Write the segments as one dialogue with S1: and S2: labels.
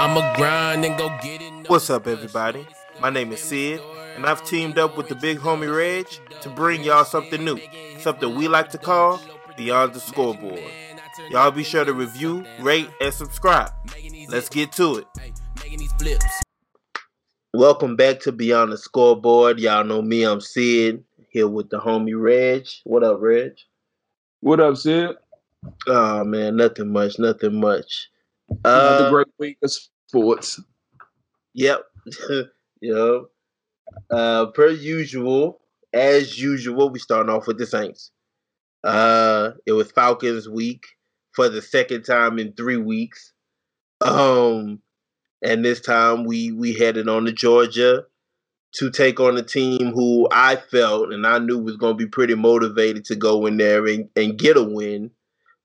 S1: I'ma grind and go get it.
S2: What's up, everybody? My name is Sid, and I've teamed up with the big homie Reg to bring y'all something new, something we like to call Beyond the Scoreboard. Y'all be sure to review, rate, and subscribe. Let's get to it. Welcome back to Beyond the Scoreboard. Y'all know me, I'm Sid, here with the homie Reg. What up, Reg?
S3: What up, Sid?
S2: Oh man, nothing much, nothing much.
S3: Another
S2: Uh,
S3: great week of sports.
S2: Yep. yep. Uh, per usual, as usual, we starting off with the Saints. Uh, it was Falcons week for the second time in three weeks. Um, and this time we we headed on to Georgia to take on a team who I felt and I knew was going to be pretty motivated to go in there and, and get a win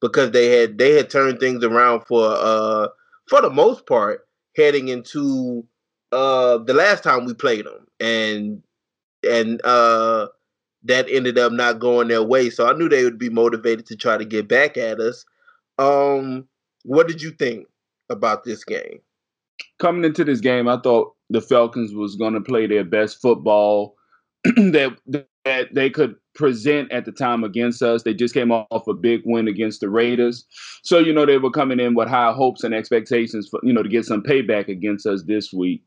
S2: because they had they had turned things around for uh for the most part heading into uh the last time we played them and and uh that ended up not going their way. So i knew they would be motivated to try to get back at us. Um what did you think about this game?
S3: Coming into this game, I thought the Falcons was going to play their best football that that they could present at the time against us. They just came off a big win against the Raiders, so you know they were coming in with high hopes and expectations for you know to get some payback against us this week.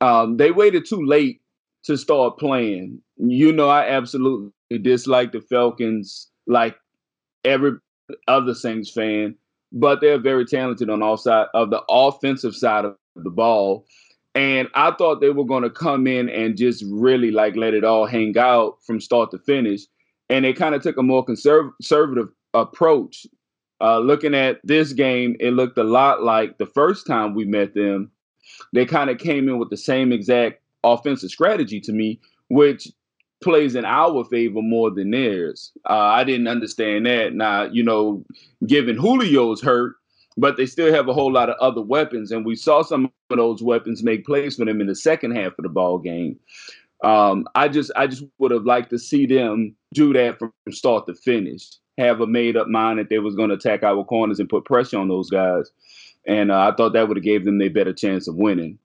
S3: Um, they waited too late to start playing. You know, I absolutely dislike the Falcons like every other Saints fan, but they're very talented on all side of the offensive side of the ball. And I thought they were going to come in and just really like let it all hang out from start to finish. And they kind of took a more conserv- conservative approach. Uh, looking at this game, it looked a lot like the first time we met them. They kind of came in with the same exact offensive strategy to me, which plays in our favor more than theirs. Uh, I didn't understand that. Now, you know, given Julio's hurt, but they still have a whole lot of other weapons, and we saw some of those weapons make plays for them in the second half of the ball game. Um, I just, I just would have liked to see them do that from start to finish. Have a made up mind that they was going to attack our corners and put pressure on those guys, and uh, I thought that would have gave them a better chance of winning.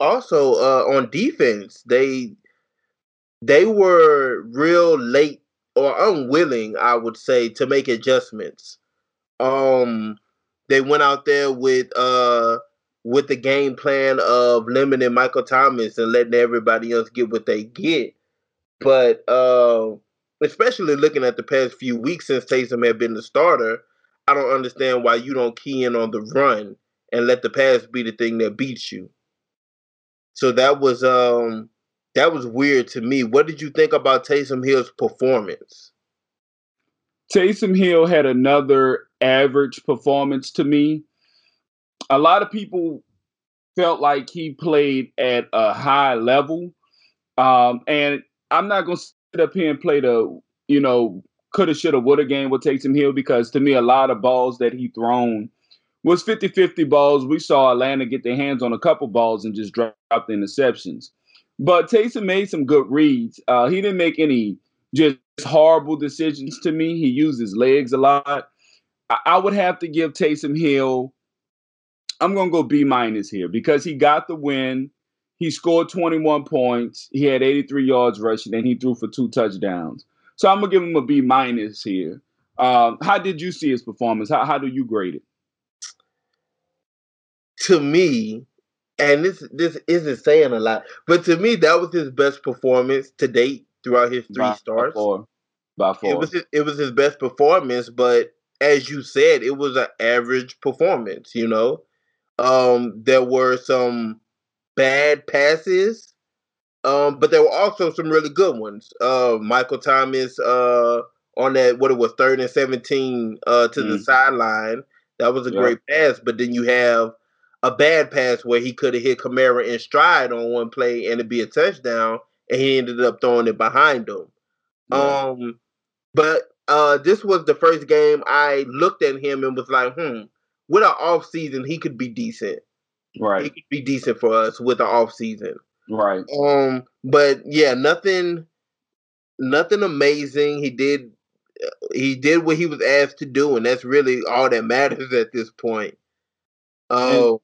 S2: also uh on defense they they were real late or unwilling i would say to make adjustments um they went out there with uh with the game plan of limiting michael thomas and letting everybody else get what they get but uh especially looking at the past few weeks since Taysom had been the starter i don't understand why you don't key in on the run and let the pass be the thing that beats you so that was um that was weird to me. What did you think about Taysom Hill's performance?
S3: Taysom Hill had another average performance to me. A lot of people felt like he played at a high level. Um, and I'm not going to sit up here and play the, you know, coulda, shoulda, woulda game with Taysom Hill because to me, a lot of balls that he thrown was 50 50 balls. We saw Atlanta get their hands on a couple balls and just drop the interceptions. But Taysom made some good reads. Uh, he didn't make any just horrible decisions to me. He uses legs a lot. I, I would have to give Taysom Hill. I'm gonna go B minus here because he got the win. He scored 21 points. He had 83 yards rushing, and he threw for two touchdowns. So I'm gonna give him a B minus here. Um, how did you see his performance? How, how do you grade it?
S2: To me, and this this isn't saying a lot, but to me that was his best performance to date throughout his three
S3: By
S2: starts.
S3: four. By
S2: It was his, it was his best performance, but as you said, it was an average performance. You know, um, there were some bad passes, um, but there were also some really good ones. Uh, Michael Thomas uh, on that what it was third and seventeen uh, to the
S3: Mm.
S2: sideline. That was a
S3: Yeah.
S2: great pass, but then you have a bad pass where he could have hit Kamara in stride on one play and it'd be a touchdown, and he ended up throwing it behind him.
S3: Yeah.
S2: Um, but uh, this was the first game I looked at him and was like, hmm, with an off season, he could be decent.
S3: Right.
S2: He could be decent for us with an off season.
S3: Right.
S2: Um, but yeah, nothing, nothing amazing. He did, he did what he was asked to do, and that's really all that matters at this point. Oh,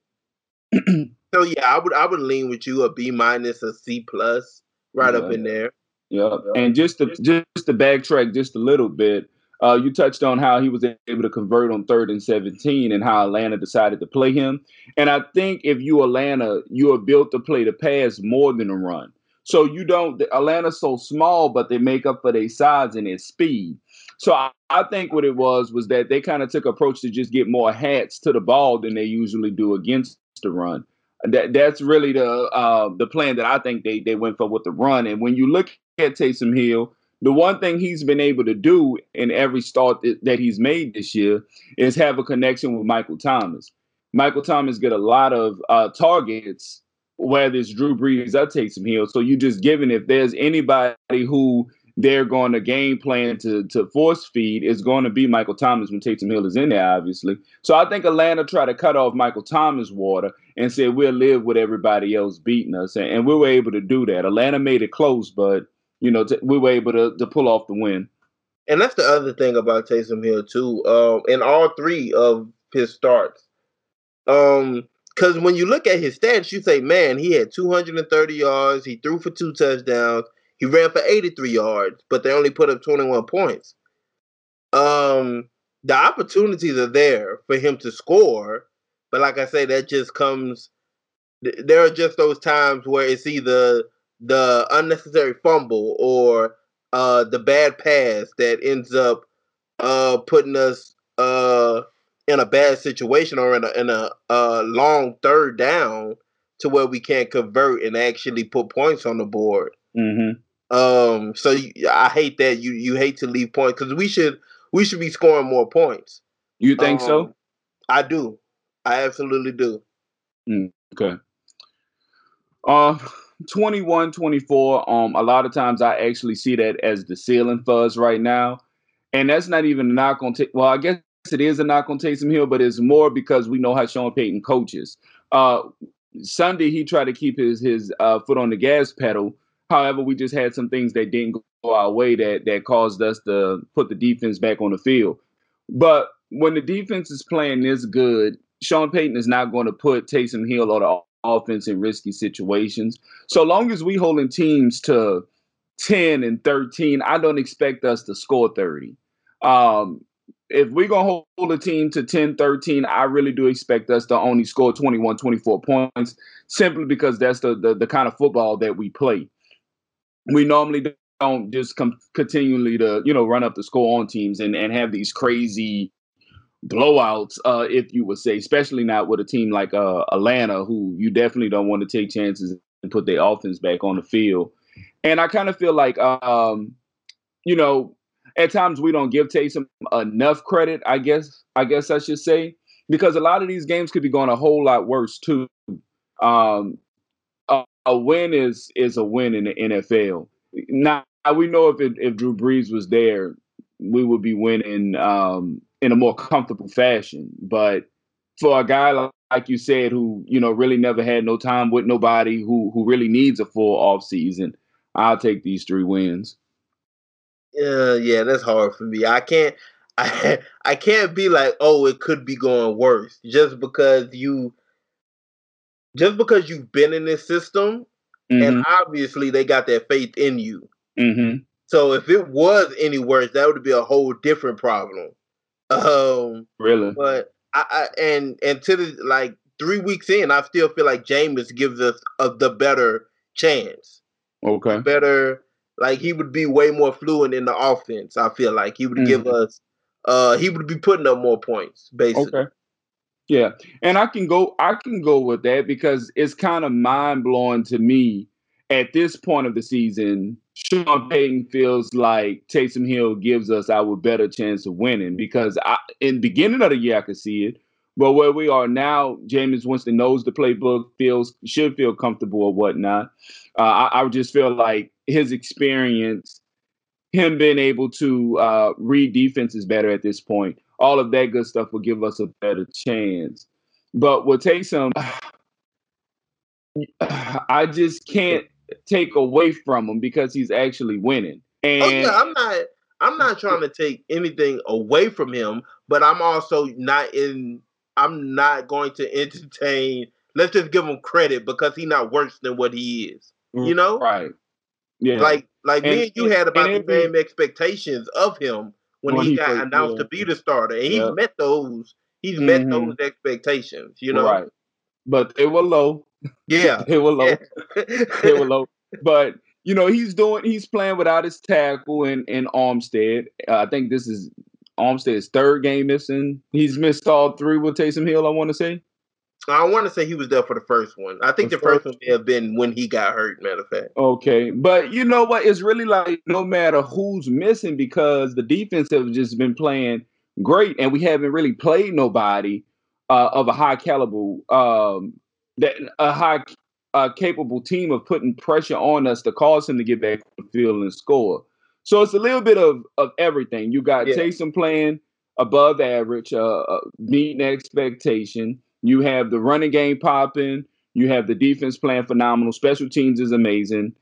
S2: so yeah, I would I would lean with you a B minus, a C plus, right yeah. up in there.
S3: Yeah, and just to just to backtrack just a little bit, uh, you touched on how he was able to convert on third and seventeen, and how Atlanta decided to play him. And I think if you Atlanta, you are built to play the pass more than a run. So you don't. Atlanta's so small, but they make up for their size and their speed. So I, I think what it was was that they kind of took approach to just get more hats to the ball than they usually do against the run. That that's really the uh, the plan that I think they they went for with the run. And when you look at Taysom Hill, the one thing he's been able to do in every start that, that he's made this year is have a connection with Michael Thomas. Michael Thomas get a lot of uh, targets, whether it's Drew Brees or Taysom Hill. So you just given if there's anybody who they're going to game plan to to force feed is going to be Michael Thomas when Taysom Hill is in there, obviously. So I think Atlanta tried to cut off Michael Thomas water and said we'll live with everybody else beating us, and, and we were able to do that. Atlanta made it close, but you know t- we were able to to pull off the win.
S2: And that's the other thing about Taysom Hill too. Um, in all three of his starts, um, because when you look at his stats, you say, man, he had 230 yards, he threw for two touchdowns he ran for 83 yards, but they only put up 21 points. Um, the opportunities are there for him to score, but like I say, that just comes. There are just those times where it's either the unnecessary fumble or uh, the bad pass that ends up uh, putting us uh, in a bad situation or in a, in a, long third down to where we can't convert and actually put points on the board.
S3: Mm-hmm.
S2: Um, so you, I hate that you you hate to leave points because we should we should be scoring more points.
S3: You think um, so?
S2: I do. I absolutely do.
S3: Mm, okay. Uh 21 24 um a lot of times I actually see that as the ceiling for us right now. And that's not even a knock on take well, I guess it is a knock on Taysom Hill, but it's more because we know how Sean Payton coaches. Uh Sunday he tried to keep his his uh, foot on the gas pedal However, we just had some things that didn't go our way that that caused us to put the defense back on the field. But when the defense is playing this good, Sean Payton is not going to put Taysom Hill on the offense in risky situations. So long as we holding teams to 10 and 13, I don't expect us to score 30. Um, if we're going to hold a team to 10 13, I really do expect us to only score 21, 24 points simply because that's the, the, the kind of football that we play we normally don't just come continually to you know run up the score on teams and and have these crazy blowouts, uh, if you would say, especially not with a team like uh, Atlanta, who you definitely don't want to take chances and put their offense back on the field. And I kind of feel like, um, you know, at times we don't give Taysom enough credit. I guess I guess I should say because a lot of these games could be going a whole lot worse too. Um, a win is is a win in the NFL. Now we know if it, if Drew Brees was there, we would be winning um, in a more comfortable fashion. But for a guy like, like you said, who you know really never had no time with nobody, who who really needs a full off season, I'll take these three wins.
S2: Yeah, yeah, that's hard for me. I can't. I, I can't be like, oh, it could be going worse just because you just because you've been in this system, mm-hmm. and obviously they got their faith in you.
S3: Mm-hmm.
S2: So if it was any worse, that would be a whole different problem. Um,
S3: really,
S2: but I, I and and to the like three weeks in, I still feel like Jameis gives us a, the better chance.
S3: Okay,
S2: better like he would be way more fluent in the offense. I feel like he would mm-hmm. give us. Uh, he would be putting up more points, basically.
S3: Okay. Yeah, and I can go I can go with that because it's kind of mind blowing to me at this point of the season. Sean Payton feels like Taysom Hill gives us our better chance of winning because I, in beginning of the year I could see it, but where we are now, Jameis Winston knows the playbook, feels should feel comfortable or whatnot. Uh, I, I just feel like his experience, him being able to uh, read defenses better at this point all of that good stuff will give us a better chance. But Taysom, I just can't take away from him because he's actually winning. And
S2: oh, yeah, I'm not. I'm not trying to take anything away from him, but I'm also not in. I'm not going to entertain. Let's just give him credit because he's not worse than what he is. Mm, you know,
S3: right? Yeah,
S2: like like
S3: And-
S2: me and you had about
S3: and
S2: the same expectations of him when,
S3: When
S2: he,
S3: he
S2: got announced
S3: yeah.
S2: to be the starter, and he's
S3: Yeah.
S2: met those. He's met
S3: Mhm.
S2: those expectations. You know,
S3: right. But they were low.
S2: yeah.
S3: They were low.
S2: yeah.
S3: they were low. But you know, he's doing he's playing without his tackle in in Armstead. Uh, I think this is Armstead's third game missing. He's missed all three with Taysom Hill. I want to say.
S2: I want to say he was there for the first one. I think
S3: The
S2: the, first
S3: first
S2: one may have been when he got hurt. Matter of fact.
S3: Okay, but you know what? It's really like no matter who's missing because the defense have just been playing great, and we haven't really played nobody uh, of a high caliber, um, that a high uh, capable team of putting pressure on us to cause him to get back on the field and score. So it's a little bit of of everything. You got
S2: Yeah.
S3: Taysom playing above average, uh, uh, meeting expectation. You have the running game popping. You have the defense playing phenomenal. Special teams is amazing.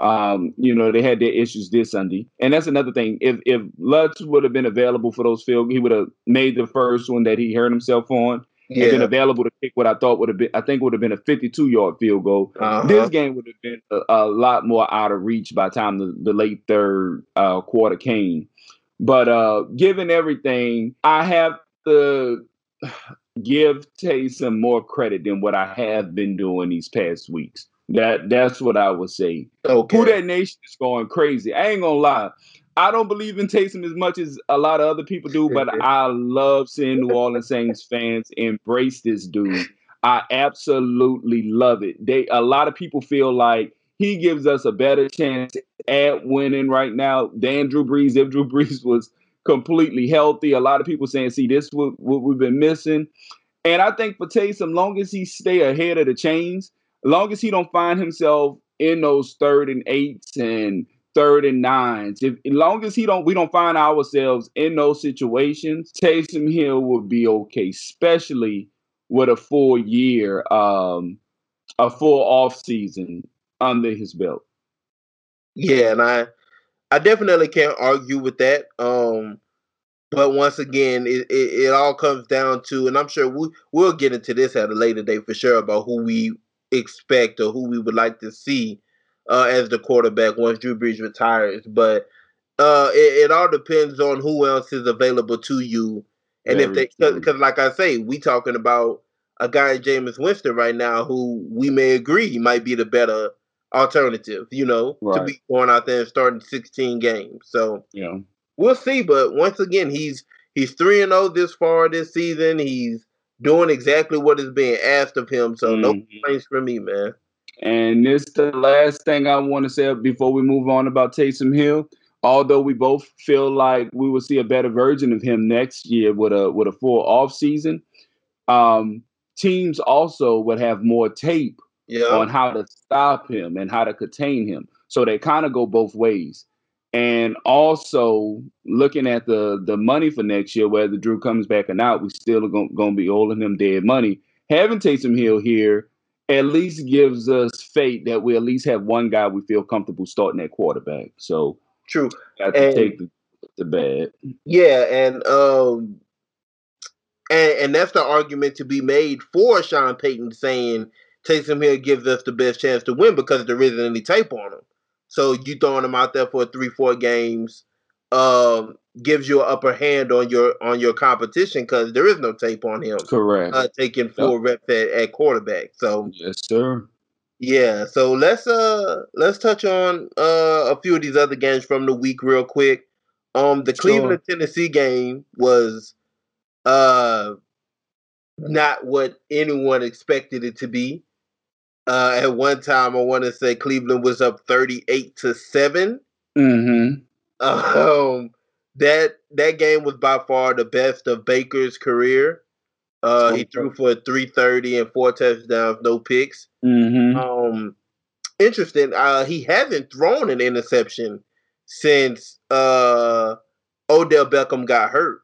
S3: Um, you know, they had their issues this Sunday. And that's another thing. If if Lutz would have been available for those field, he would have made the first one that he hurt himself on and been available to kick what I thought would have been I think would have been a 52 yard field goal.
S2: Uh-huh.
S3: This game would have been a, a lot more out of reach by the time the, the late third uh, quarter came. But uh, given everything, I have to give Taysom more credit than what I have been doing these past weeks. That that's what I would say.
S2: Okay.
S3: Who Dat Nation is going crazy. I ain't gonna lie. I don't believe in Taysom as much as a lot of other people do, but I love seeing New Orleans Saints fans embrace this dude. I absolutely love it. They a lot of people feel like he gives us a better chance at winning right now than Drew Brees. If Drew Brees was completely healthy, a lot of people saying, "See, this what, what we've been missing." And I think for Taysom, long as he stay ahead of the chains, long as he don't find himself in those third and eights and third and nines, if as long as he don't we don't find ourselves in those situations, Taysom Hill will be okay, especially with a full year, um, a full off season under his belt.
S2: Yeah, and I I definitely can't argue with that. Um but once again, it, it, it all comes down to, and I'm sure we we'll get into this at a later date for sure about who we expect or who we would like to see uh, as the quarterback once Drew Brees retires. But uh, it, it all depends on who else is available to you, and if they because like I say, we talking about a guy Jameis Winston right now who we may agree he might be the better alternative, you know, to be going out there and starting 16 games. So
S3: know,
S2: we'll see. But once again, he's he's three and zero this far this season. He's doing exactly what is being asked of him. So no
S3: Mhm.
S2: complaints for me, man.
S3: And this the last thing I want to say before we move on about Taysom Hill. Although we both feel like we will see a better version of him next year with a with a full off season, um, teams also would have more tape
S2: Yeah,
S3: on how to stop him and how to contain him. So they kind of go both ways. And also looking at the the money for next year, whether Drew comes back or not, we still are going to be holding him dead money. Having Taysom Hill here at least gives us faith that we at least have one guy we feel comfortable starting at quarterback. So
S2: true.
S3: got to
S2: And-
S3: take the, the bad.
S2: Yeah, and um, and and that's the argument to be made for Sean Payton saying Taysom Hill gives us the best chance to win because there isn't any tape on him. So you throwing him out there for three, four games, um, gives you an upper hand on your on your competition because there is no tape on him
S3: Correct.
S2: uh, taking full reps at, at quarterback. So
S3: yes, sir.
S2: yeah, so let's uh let's touch on uh a few of these other games from the week real quick. Um the
S3: Sure.
S2: Cleveland Tennessee game was uh not what anyone expected it to be. Uh at one time I want to say Cleveland was up 38 to 7.
S3: Mm-hmm.
S2: Um that that game was by far the best of Baker's career. Uh he threw for 330 and four touchdowns, no picks.
S3: Mm-hmm.
S2: Um, interesting. Uh, he hasn't thrown an interception since uh Odell Beckham got hurt,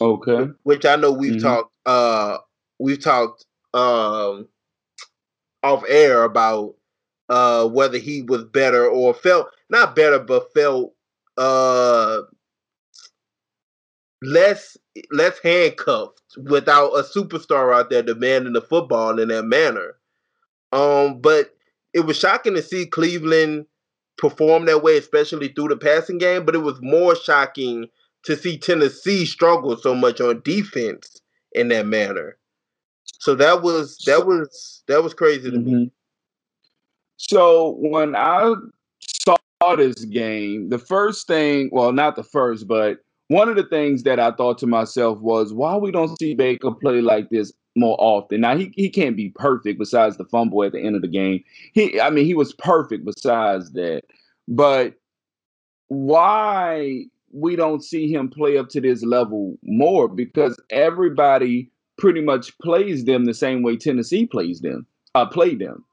S3: Okay.
S2: which I know we've
S3: Mhm.
S2: talked. Uh, we've talked um off air about uh whether he was better or felt not better, but felt uh less less handcuffed without a superstar out there demanding the football in that manner. Um, but it was shocking to see Cleveland perform that way, especially through the passing game. But it was more shocking to see Tennessee struggle so much on defense in that manner. So that was that was that was crazy to mm-hmm. me.
S3: So when I saw this game, the first thing, well, not the first, but one of the things that I thought to myself was why we don't see Baker play like this more often. Now he he can't be perfect besides the fumble at the end of the game. He I mean he was perfect besides that. But why we don't see him play up to this level more because everybody pretty much plays them the same way Tennessee plays them, uh, played them.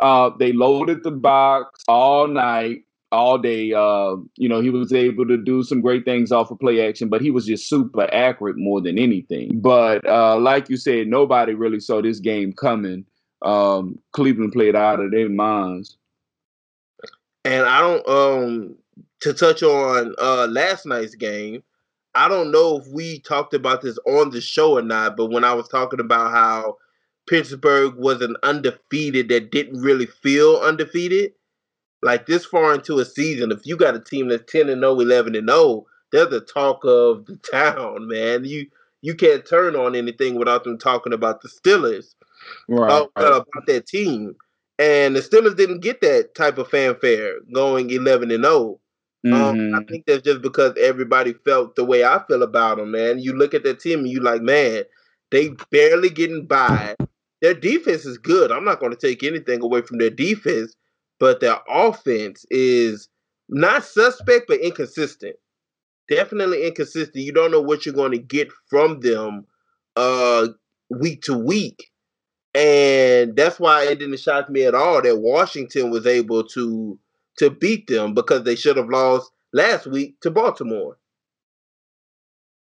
S3: Uh, they loaded the box all night, all day. Uh, you know, he was able to do some great things off of play action, but he was just super accurate more than anything. But uh, like you said, nobody really saw this game coming. Um, Cleveland played out of their minds.
S2: And I don't um to touch on uh last night's game. I don't know if we talked about this on the show or not, but when I was talking about how Pittsburgh was an undefeated that didn't really feel undefeated, like this far into a season, if you got a team that's 10 and 0, 11 and 0, they're the talk of the town, man. You you can't turn on anything without them talking about the Steelers, right, about, about that team. And the Steelers didn't get that type of fanfare going 11 and 0. Mm-hmm. Um, I mm-hmm. think that's just because everybody felt the way I feel about them, man. You look at that team and you like, man, they barely getting by. Their defense is good. I'm not going to take anything away from their defense, but their offense is not suspect but inconsistent. Definitely inconsistent. You don't know what you're going to get from them uh week to week. And that's why it didn't shock me at all that Washington was able to to beat them because they should have lost last week to Baltimore.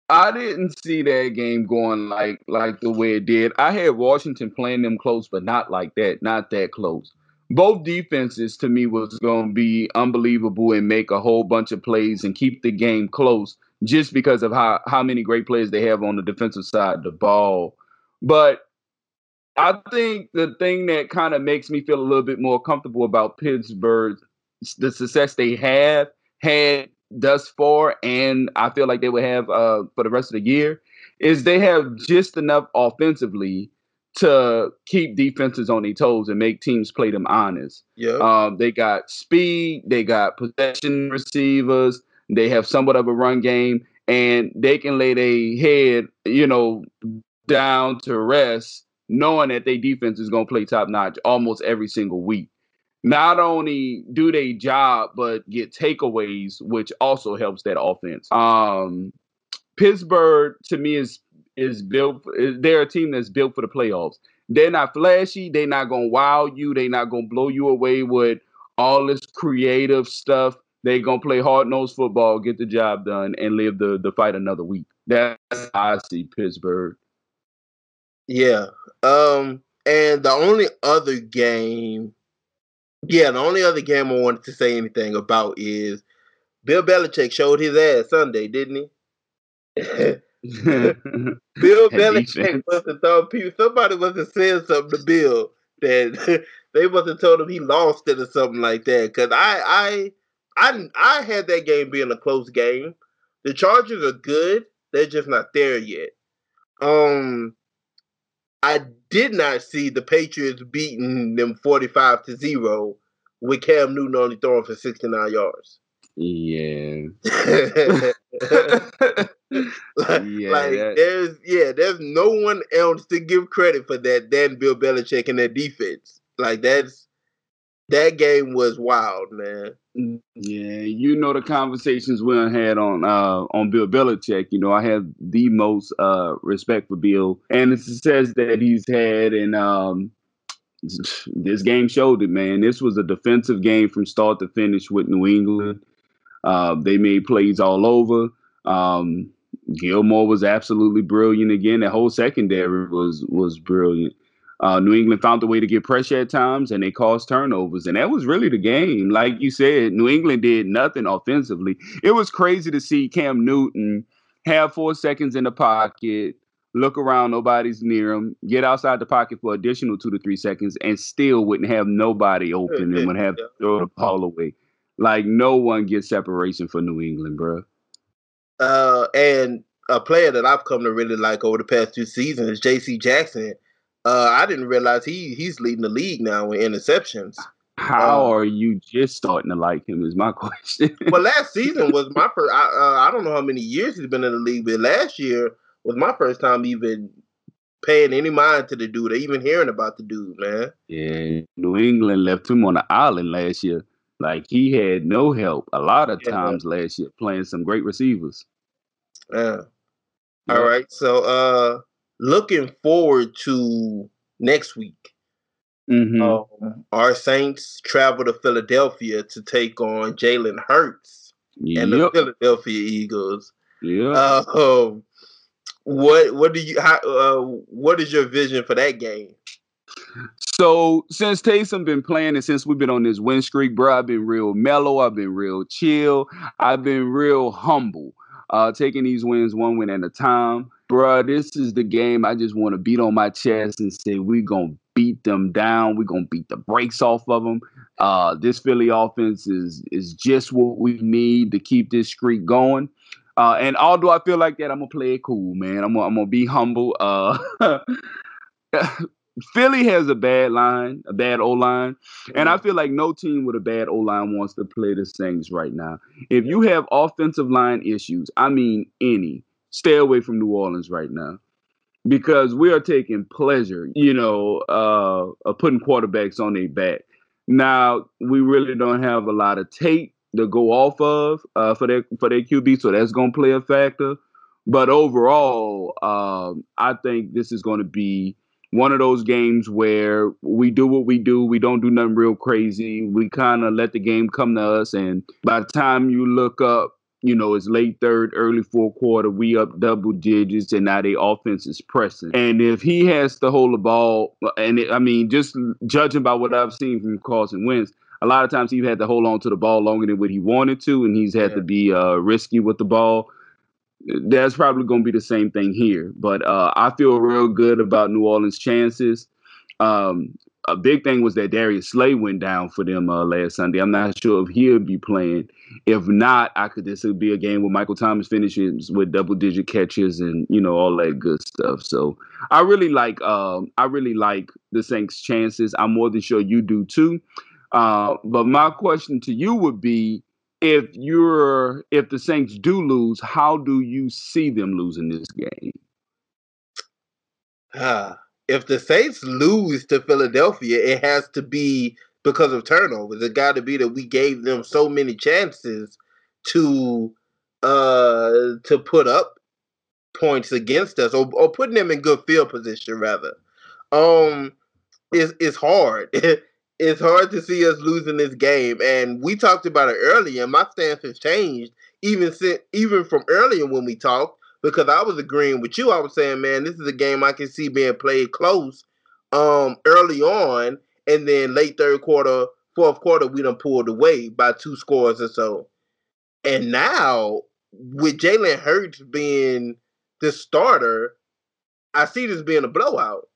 S3: I didn't see that game going like like the way it did. I had Washington playing them close, but not like that, not that close. Both defenses to me was going to be unbelievable and make a whole bunch of plays and keep the game close just because of how how many great players they have on the defensive side of the ball. But I think the thing that kind of makes me feel a little bit more comfortable about Pittsburgh the success they have had thus far, and I feel like they will have uh, for the rest of the year, is they have just enough offensively to keep defenses on their toes and make teams play them honest. Yeah. Um, they got speed, they got possession receivers, they have somewhat of a run game, and they can lay their head, you know, down to rest, knowing that their defense is going to play top notch almost every single week not only do they job but get takeaways, which also helps that offense. Um, Pittsburgh to me is is built. They're a team that's built for the playoffs. They're not flashy. They're not gonna wow you. They're not gonna blow you away with all this creative stuff. They're gonna play hard nosed football, get the job done, and live the the fight another week. That's how I see Pittsburgh.
S2: Yeah. Um. And the only other game yeah, the only other game I wanted to say anything about is Bill Belichick showed his ass Sunday, didn't he? Bill Belichick must have thought people somebody must have said something to Bill that they must have told him he lost it or something like that. Cause I I I I had that game being a close game. The Chargers are good, they're just not there yet. Um I did not see the Patriots beating them 45 to 0 with Cam Newton only throwing for 69 yards.
S3: Yeah.
S2: like, yeah, like there's yeah, there's no one else to give credit for that than Bill Belichick and that defense. Like that's that game was wild, man.
S3: Yeah, you know the conversations we had on uh on Bill Belichick. You know, I have the most uh respect for Bill and the success that he's had and um this game showed it, man. This was a defensive game from start to finish with New England. Uh, they made plays all over. Um, Gilmore was absolutely brilliant again. The whole secondary was was brilliant. Uh, New England found a way to get pressure at times, and they caused turnovers, and that was really the game. Like you said, New England did nothing offensively. It was crazy to see Cam Newton have four seconds in the pocket, look around, nobody's near him, get outside the pocket for additional two to three seconds, and still wouldn't have nobody open and would have to throw the ball away. Like no one gets separation for New England, bro.
S2: Uh, and a player that I've come to really like over the past two seasons is J.C. Jackson. Uh, I didn't realize he he's leading the league now in interceptions.
S3: How uh, are you just starting to like him? Is my question.
S2: well, last season was my first. I, uh, I don't know how many years he's been in the league, but last year was my first time even paying any mind to the dude, or even hearing about the dude, man.
S3: Yeah, New England left him on the island last year. Like he had no help a lot of yeah. times last year, playing some great receivers.
S2: Yeah. All right. So uh looking forward to next week. Mm-hmm. Um, our Saints travel to Philadelphia to take on Jalen Hurts yep. and the Philadelphia Eagles.
S3: Yeah.
S2: Uh, um, what what do you how, uh, what is your vision for that game?
S3: So since Taysom been playing and since we've been on this win streak, bro, I've been real mellow. I've been real chill. I've been real humble uh, taking these wins one win at a time. Bruh, this is the game I just want to beat on my chest and say we're going to beat them down. We're going to beat the brakes off of them. Uh, this Philly offense is is just what we need to keep this streak going. Uh, and although I feel like that, I'm gonna play it cool, man. I'm gonna, I'm gonna be humble. Uh, Philly has a bad line, a bad O line, and I mm-hmm. feel like no team with a bad O line wants to play the Saints right now. If you have offensive line issues, I mean any, stay away from New Orleans right now because we are taking pleasure, you know, uh, of putting quarterbacks on their back. Now we really don't have a lot of tape to go off of uh, for their for their QB, so that's going to play a factor. But overall, um, I think this is going to be one of those games where we do what we do. We don't do nothing real crazy. We kind of let the game come to us. And by the time you look up, you know, it's late third, early fourth quarter. We up double digits, and now the offense is pressing. And if he has to hold the ball, and it, I mean, just judging by what I've seen from Carson Wentz, a lot of times he had to hold on to the ball longer than what he wanted to, and he's had yeah. to be uh, risky with the ball that's probably going to be the same thing here. But uh, I feel real good about New Orleans' chances. Um, a big thing was that Darius Slay went down for them uh, last Sunday. I'm not sure if he'll be playing. If not, I could this would be a game where Michael Thomas finishes with double digit catches and you know all that good stuff. So I really like um, I really like the Saints' chances. I'm more than sure you do too. Uh, but my question to you would be if you're if the Saints do lose, how do you see them losing this game?
S2: If the Saints lose to Philadelphia, it has to be because of turnovers. It got to be that we gave them so many chances to uh to put up points against us or, or putting them in good field position rather. Um it's it's hard. it's hard to see us losing this game. And we talked about it earlier. My stance has changed even since even from earlier when we talked because I was agreeing with you. I was saying, man, this is a game I can see being played close um early on, and then late third quarter, fourth quarter, we done pulled away by two scores or so. And now with Jalen Hurts being the starter, I see this being a blowout.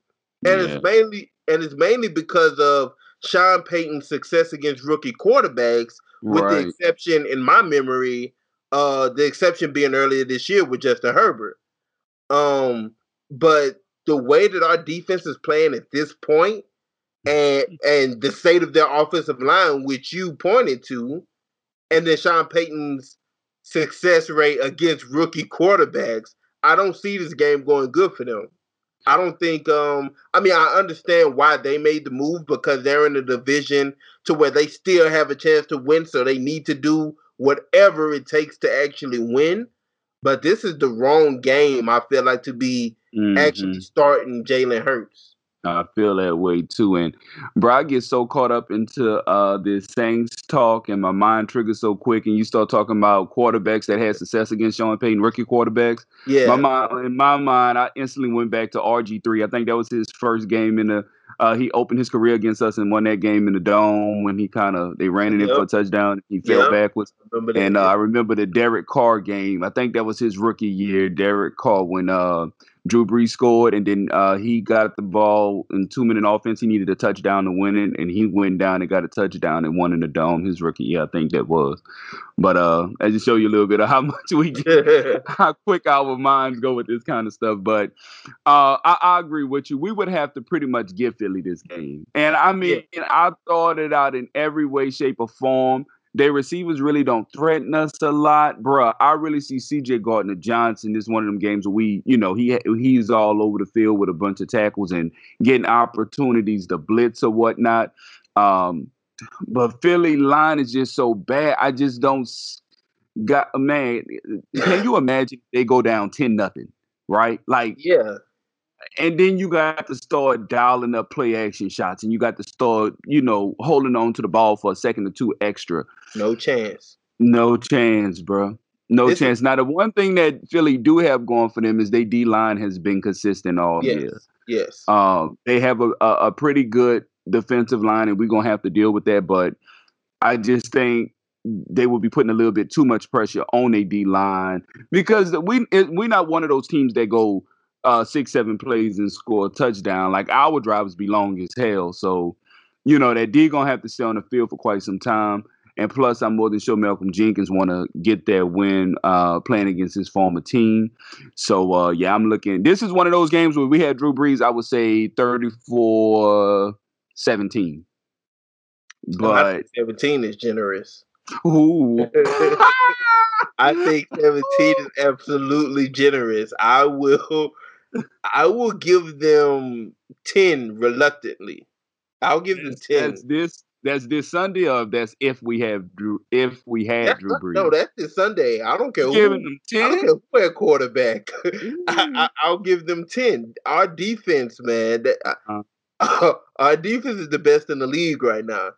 S2: And yeah. it's mainly and it's mainly because of Sean Payton's success against rookie quarterbacks, with right. the exception in my memory, uh, the exception being earlier this year with Justin Herbert. Um, but the way that our defense is playing at this point, and and the state of their offensive line, which you pointed to, and then Sean Payton's success rate against rookie quarterbacks, I don't see this game going good for them. I don't think. Um, I mean, I understand why they made the move because they're in a division to where they still have a chance to win, so they need to do whatever it takes to actually win. But this is the wrong game. I feel like to be mm-hmm. actually starting Jalen Hurts.
S3: I feel that way too. And bro, I get so caught up into uh this Saints talk and my mind triggers so quick and you start talking about quarterbacks that had success against Sean Payton, rookie quarterbacks.
S2: Yeah.
S3: My mind in my mind, I instantly went back to RG three. I think that was his first game in the uh, he opened his career against us and won that game in the dome when he kind of they ran it in
S2: Yep.
S3: for a touchdown. He fell
S2: Yep.
S3: backwards. And uh, I remember the Derek Carr game. I think that was his rookie year. Derek Carr when uh, Drew Brees scored, and then uh, he got the ball in two minute offense. He needed a touchdown to win it, and he went down and got a touchdown and won in the dome. His rookie yeah, I think that was. But uh, I just show you a little bit of how much we get how quick our minds go with this kind of stuff. But uh, I, I agree with you. We would have to pretty much give Philly this game. And I mean, I thought it out in every way, shape, or form. Their receivers really don't threaten us a lot, bruh. I really see C.J. Gardner Johnson. This is one of them games where we, you know, he he's all over the field with a bunch of tackles and getting opportunities to blitz or whatnot. Um, but Philly line is just so bad. I just don't got man. Can you imagine they go down ten nothing, right? Like,
S2: yeah.
S3: And then you got to start dialing up play action shots, and you got to start, you know, holding on to the ball for a second or two extra.
S2: No chance.
S3: No chance, bro. No
S2: This is-
S3: chance. Now, the one thing that Philly do have going for them is they D line has been consistent all
S2: Yes.
S3: year.
S2: Yes.
S3: Um, they have a, a, a pretty good defensive line, and we're gonna have to deal with that. But I just think they will be putting a little bit too much pressure on a D line because we we're not one of those teams that go uh, six seven plays and score a touchdown. Like our drives be long as hell, so you know that D gonna have to stay on the field for quite some time. And plus, I'm more than sure Malcolm Jenkins want to get that win uh, playing against his former team. So uh, yeah, I'm looking. This is one of those games where we had Drew Brees. I would say 34 17. But
S2: seventeen is generous.
S3: ooh.
S2: I think seventeen is absolutely generous. I will. I will give them ten reluctantly. I'll give them ten.
S3: that's this that's this Sunday or that's if we have Drew if we had
S2: That's
S3: Drew Brees.
S2: no, that's this Sunday. I don't care. Who,
S3: giving them
S2: I don't
S3: 10?
S2: care who at quarterback. I,
S3: Mm.
S2: I, I'll give them ten. Our defense, man. That,
S3: Uh.
S2: our defense is the best in the league right now.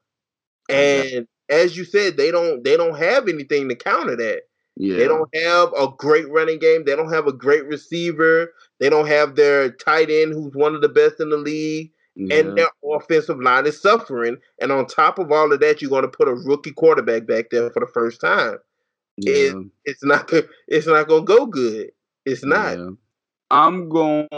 S2: And as you said, they don't they don't have anything to counter that.
S3: yeah.
S2: They don't have a great running game. They don't have a great receiver. They don't have their tight end, who's one of the best in the league.
S3: yeah.
S2: And their offensive line is suffering. And on top of all of that, you're going to put a rookie quarterback back there for the first time.
S3: yeah.
S2: It's not. It's not going to go good. It's not.
S3: Yeah. I'm going.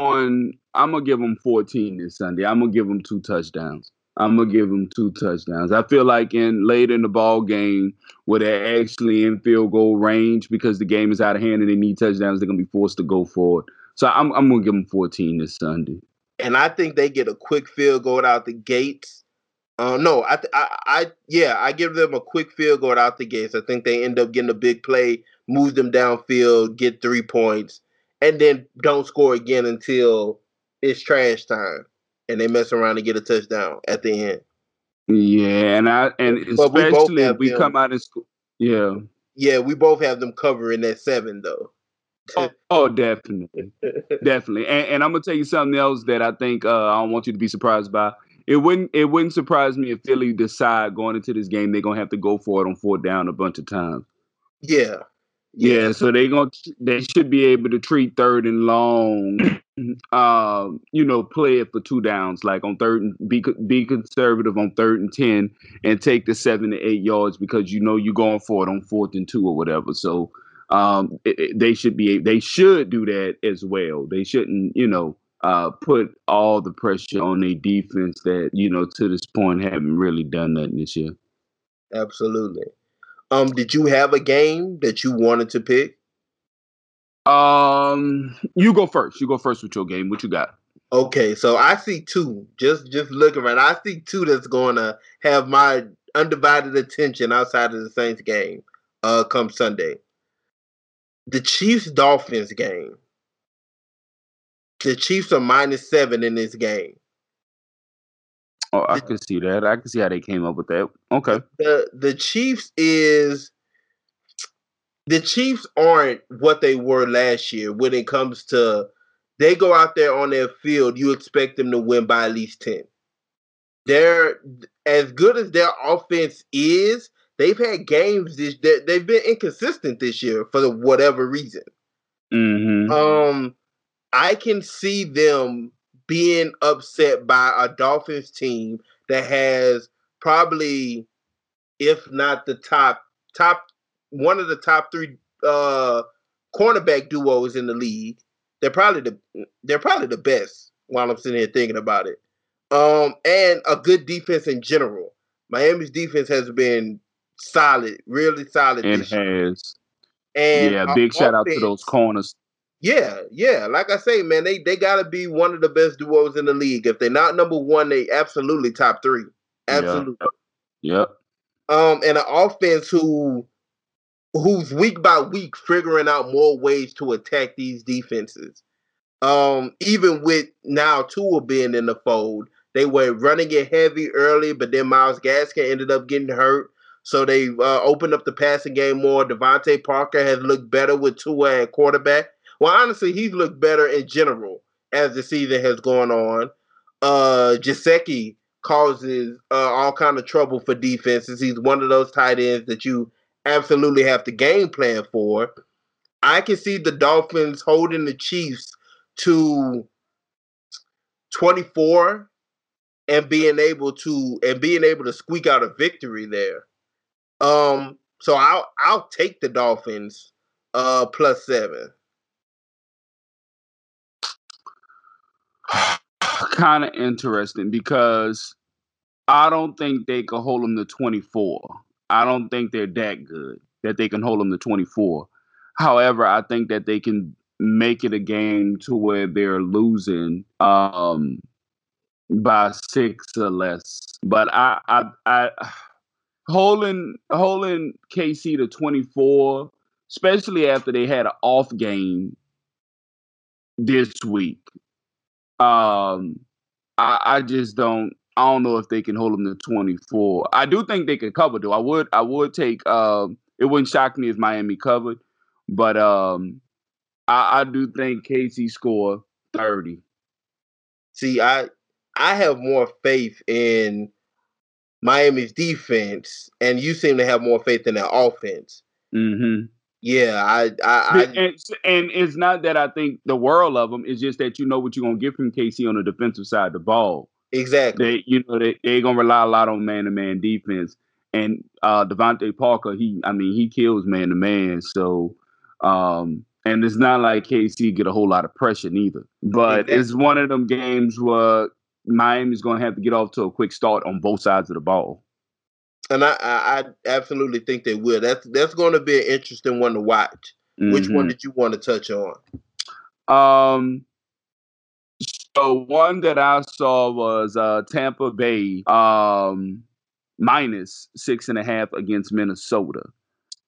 S3: I'm gonna give them 14 this Sunday. I'm gonna give them two touchdowns. I'm gonna give them two touchdowns. I feel like in late in the ball game, where they're actually in field goal range because the game is out of hand and they need touchdowns, they're gonna be forced to go for it. So I'm I'm gonna give them 14 this Sunday.
S2: And I think they get a quick field going out the gates. Uh, no, I, th- I, I, yeah, I give them a quick field going out the gates. I think they end up getting a big play, move them downfield, get three points, and then don't score again until it's trash time, and they mess around and get a touchdown at the end.
S3: Yeah, and I and
S2: But we
S3: especially if we
S2: them.
S3: come out of school. Yeah.
S2: Yeah, we both have them covering that seven though.
S3: Oh, oh, definitely. Definitely, and, and I'm gonna tell you something else that I think uh, I don't want you to be surprised by. It wouldn't it wouldn't surprise me if Philly decide going into this game they're gonna have to go for it on fourth down a bunch of times.
S2: yeah,
S3: Yeah, so they gonna they should be able to treat third and long, um, you know, play it for two downs, like on third and be be conservative on third and ten, and take the seven to eight yards because you know you're going for it on fourth and two or whatever. So um, it, it- they should be they should do that as well. They shouldn't, you know, uh, put all the pressure on a defense that you know to this point haven't really done nothing this year.
S2: absolutely. Um, did you have a game that you wanted to pick?
S3: Um, you go first. You go first with your game. What you got?
S2: Okay, so I see two. Just just looking around, I see two that's going to have my undivided attention outside of the Saints game. Uh, come Sunday, the Chiefs Dolphins game. The Chiefs are minus seven in this game.
S3: Oh, I can see that. I can see how they came up with that. Okay.
S2: the the Chiefs is the Chiefs aren't what they were last year when it comes to they go out there on their field, you expect them to win by at least 10. They're as good as their offense is, they've had games this that they've been inconsistent this year for the, whatever reason.
S3: Mm-hmm.
S2: Um I can see them being upset by a Dolphins team that has probably if not the top top one of the top 3 uh cornerback duos in the league they're probably the they're probably the best while I'm sitting here thinking about it. Um, and a good defense in general. Miami's defense has been solid, really solid.
S3: It has.
S2: And
S3: yeah, big shout offense, out to those corners.
S2: Yeah, yeah. Like I say, man, they they gotta be one of the best duos in the league. If they're not number one, they absolutely top three. Absolutely.
S3: Yep.
S2: yep. Um, and an offense who who's week by week figuring out more ways to attack these defenses. Um, even with now Tua being in the fold, they were running it heavy early, but then Myles Gaskin ended up getting hurt. So they uh, opened up the passing game more. DeVante Parker has looked better with Tua at quarterback. Well, honestly, he's looked better in general as the season has gone on. Uh, Gesicki causes uh, all kind of trouble for defenses. He's one of those tight ends that you absolutely have to game plan for. I can see the Dolphins holding the Chiefs to 24 and being able to and being able to squeak out a victory there. Um so I'll I'll take the Dolphins uh plus 7.
S3: kind of interesting because I don't think they could hold them to 24. I don't think they're that good that they can hold them to 24. However, I think that they can make it a game to where they're losing um, by six or less. But I, I, I holding holding KC to 24, especially after they had an off game this week. Um, I, I just don't I don't know if they can hold them to 24. I do think they can cover though. I would I would take um it wouldn't shock me if Miami covered, but um I, I do think KC score 30.
S2: See, I I have more faith in Miami's defense, and you seem to have more faith in their offense.
S3: Mm-hmm.
S2: Yeah, I, I, I
S3: and, and, it's not that I think the world of them. It's just that you know what you're gonna get from KC on the defensive side of the ball.
S2: Exactly.
S3: They, you know, they they're gonna rely a lot on man to man defense. And uh DeVante Parker, he, I mean, he kills man to man. So, um, and it's not like KC get a whole lot of pressure neither. But exactly. it's one of them games where Miami's gonna have to get off to a quick start on both sides of the ball.
S2: And I, I, I absolutely think they will. That's that's going to be an interesting one to watch. Mm-hmm. Which one mm-hmm. did you want to touch on?
S3: Um, so one that I saw was uh, Tampa Bay um, minus six and a half against Minnesota.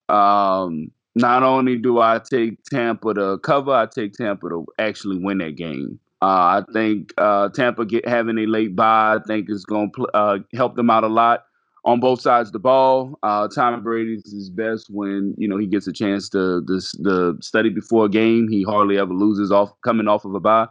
S3: Um, not only do I take Tampa to cover, I take Tampa to actually win that game. Uh, I think uh, Tampa get having a late bye, I think is going to uh, help them out a lot on both sides of the ball. Uh, Tom Brady's his best when you know he gets a chance to the study before a game. He hardly ever loses off coming off of a bye.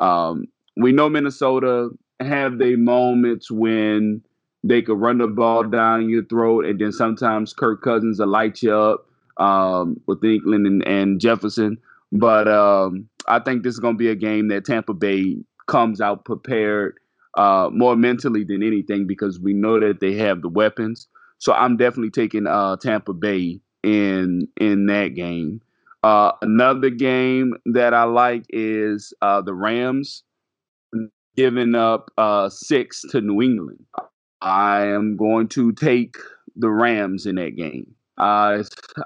S3: Um, we know Minnesota have their moments when they could run the ball down your throat, and then sometimes Kirk Cousins will light you up um, with England and, and Jefferson. But um, I think this is going to be a game that Tampa Bay comes out prepared uh, more mentally than anything because we know that they have the weapons. So I'm definitely taking uh, Tampa Bay in in that game. Uh, another game that I like is uh, the Rams giving up uh, six to New England. I am going to take the Rams in that game. Uh,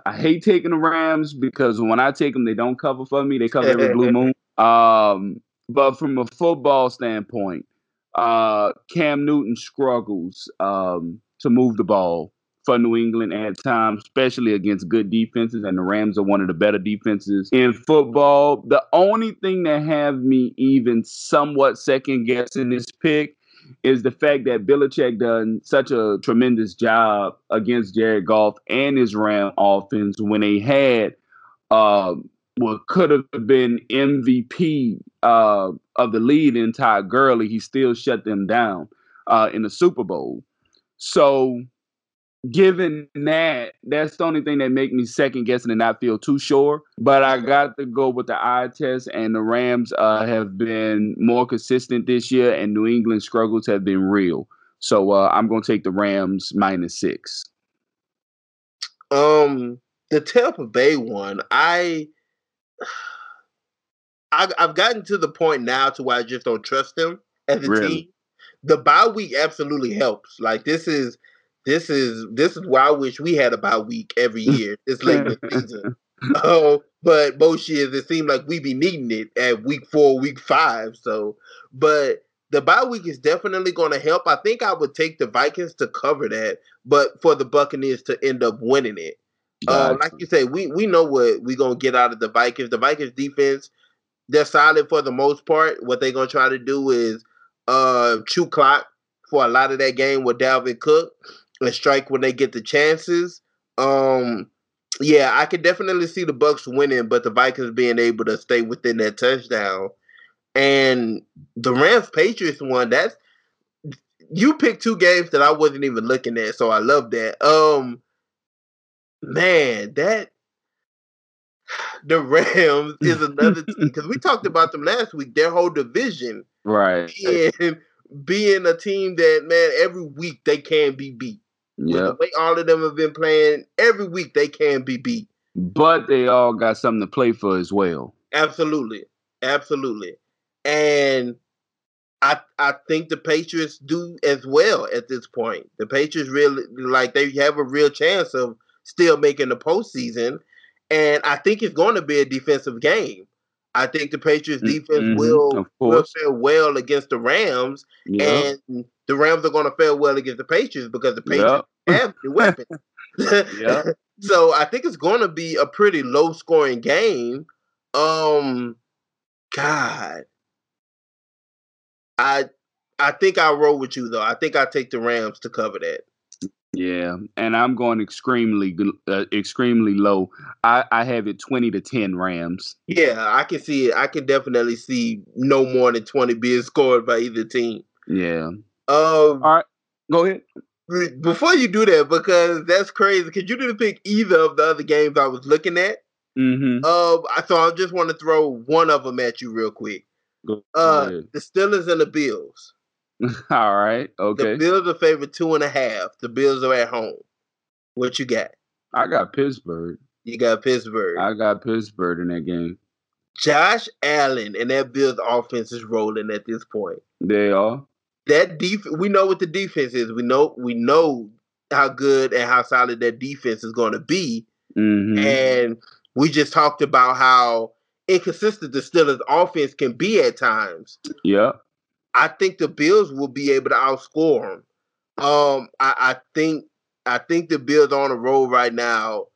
S3: I hate taking the Rams because when I take them, they don't cover for me. They cover every blue moon. Um, but from a football standpoint, uh, Cam Newton struggles um, to move the ball for New England at times, especially against good defenses, and the Rams are one of the better defenses in football. The only thing that have me even somewhat second guessing this pick is the fact that Belichick done such a tremendous job against Jared Goff and his Ram offense when they had uh, what could have been MVP uh, of the lead in Todd Gurley, he still shut them down uh, in the Super Bowl. So, given that, that's the only thing that make me second guessing and not feel too sure. But I got to go with the eye test, and the Rams uh, have been more consistent this year, and New England struggles have been real. So uh, I'm going to take the Rams minus six.
S2: Um, the Tampa Bay one, I, I've gotten to the point now to where I just don't trust them as a
S3: Really?
S2: team. The bye week absolutely helps. Like this is this is this is why I wish we had a bye week every year. It's late in the season. Oh, but most years it seemed like we'd be needing it at week four, week five. So, but the bye week is definitely going to help. I think I would take the Vikings to cover that, but for the Buccaneers to end up winning it. Uh, like you say, we we know what we're gonna get out of the Vikings. The Vikings defense, they're solid for the most part. What they're gonna try to do is uh chew clock for a lot of that game with Dalvin Cook and strike when they get the chances. Um yeah, I could definitely see the Bucks winning, but the Vikings being able to stay within that touchdown. And the Rams Patriots one, that's you picked two games that I wasn't even looking at, so I love that. Um man, that the Rams is another team because we talked about them last week. Their whole division
S3: right.
S2: And being a team that man every week they can be beat.
S3: Yeah.
S2: the way all of them have been playing, every week they can be beat.
S3: But they all got something to play for as well.
S2: Absolutely, absolutely, and I I think the Patriots do as well at this point. The Patriots really like they have a real chance of still making the postseason, and I think it's going to be a defensive game. I think the Patriots
S3: Mm,
S2: defense
S3: mhm,
S2: will will fare well against the Rams,
S3: Yeah.
S2: and the Rams are going to fare well against the Patriots because the Patriots
S3: Yeah.
S2: Have the weapons.
S3: Yeah.
S2: So I think it's going to be a pretty low scoring game. Um, God, I I think I'll roll with you though. I think I take the Rams to cover that.
S3: Yeah, and I'm going extremely, uh, extremely low. I, I have it twenty to ten Rams.
S2: Yeah, I can see it. I can definitely see no more than twenty being scored by either team.
S3: Yeah.
S2: Um,
S3: All right, go ahead.
S2: Before you do that, because that's crazy, because you didn't pick either of the other games I was looking at.
S3: Mm-hmm.
S2: Um, so I just want to throw one of them at you real quick. Uh, the Steelers and the Bills.
S3: All right. Okay.
S2: The Bills are favored two and a half. The Bills are at home. What you got?
S3: I got Pittsburgh.
S2: You got Pittsburgh.
S3: I got Pittsburgh in that game.
S2: Josh Allen and that Bills offense is rolling at this point.
S3: They are.
S2: That def- we know what the defense is. We know we know how good and how solid that defense is going to be.
S3: Mm-hmm.
S2: And we just talked about how inconsistent the Steelers offense can be at times.
S3: yeah.
S2: I think the Bills will be able to outscore them. Um, I, I think I think the Bills are on a roll right now,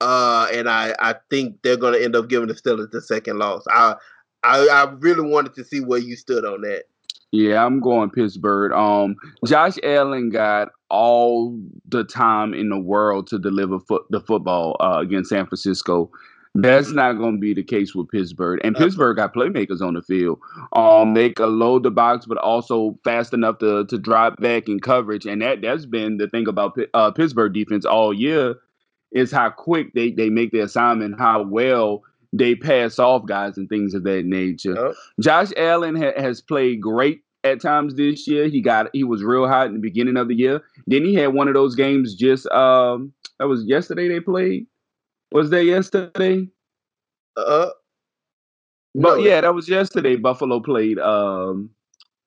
S2: uh, and I, I think they're going to end up giving the Steelers the second loss. I, I I really wanted to see where you stood on that.
S3: Yeah, I'm going Pittsburgh. Um, Josh Allen got all the time in the world to deliver foot the football uh, against San Francisco. That's not going to be the case with Pittsburgh. And Pittsburgh got playmakers on the field. Um, they can load the box, but also fast enough to to drop back in coverage. And that that's been the thing about uh, Pittsburgh defense all year is how quick they they make the assignment, how well they pass off guys and things of that nature.
S2: Yep.
S3: Josh Allen ha- has played great at times this year. He got he was real hot in the beginning of the year. Then he had one of those games just um that was yesterday they played. Was that yesterday?
S2: Uh,
S3: But
S2: No.
S3: yeah, that was yesterday. Buffalo played um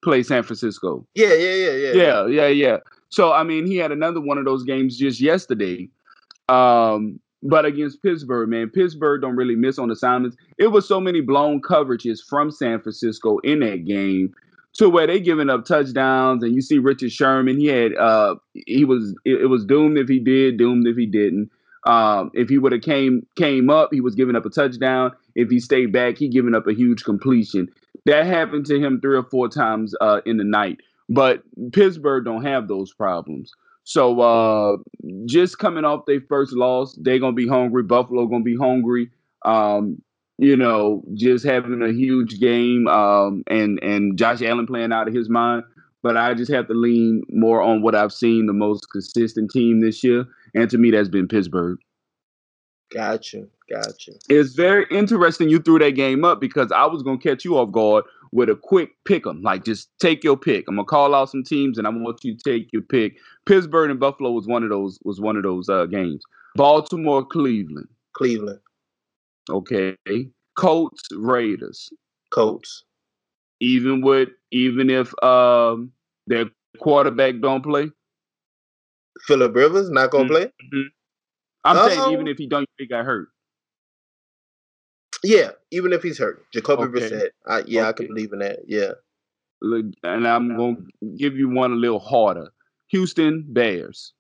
S3: played San Francisco.
S2: yeah, yeah, yeah, yeah.
S3: Yeah, yeah, yeah. So I mean, he had another one of those games just yesterday. Um, but against Pittsburgh, man, Pittsburgh don't really miss on assignments. It was so many blown coverages from San Francisco in that game to where they giving up touchdowns. And you see Richard Sherman, he had uh he was it, it was doomed if he did, doomed if he didn't. Um, if he would have came came up, he was giving up a touchdown. If he stayed back, he giving up a huge completion. That happened to him three or four times uh, in the night. But Pittsburgh don't have those problems. So uh, just coming off their first loss, they're gonna be hungry. Buffalo gonna be hungry. Um, you know, just having a huge game, um, and and Josh Allen playing out of his mind. But I just have to lean more on what I've seen the most consistent team this year, and to me, that's been Pittsburgh.
S2: Gotcha, gotcha.
S3: It's very interesting you threw that game up because I was gonna catch you off guard with a quick pick 'em. Like just take your pick. I'm gonna call out some teams and I want you to take your pick. Pittsburgh and Buffalo was one of those was one of those uh, games. Baltimore, Cleveland.
S2: Cleveland.
S3: Okay. Colts, Raiders.
S2: Colts.
S3: Even with even if um their quarterback don't play.
S2: Philip Rivers not gonna play.
S3: Mm-hmm. I'm
S2: Uh-oh.
S3: saying even if he don't he got hurt.
S2: Yeah, even if he's hurt, Jacoby
S3: Okay.
S2: Brissett. I, yeah, I can believe in that. Yeah,
S3: And I'm gonna give you one a little harder. Houston Bears.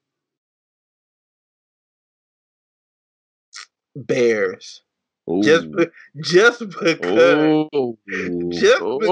S2: Bears. Just, be- just because Just
S3: oh,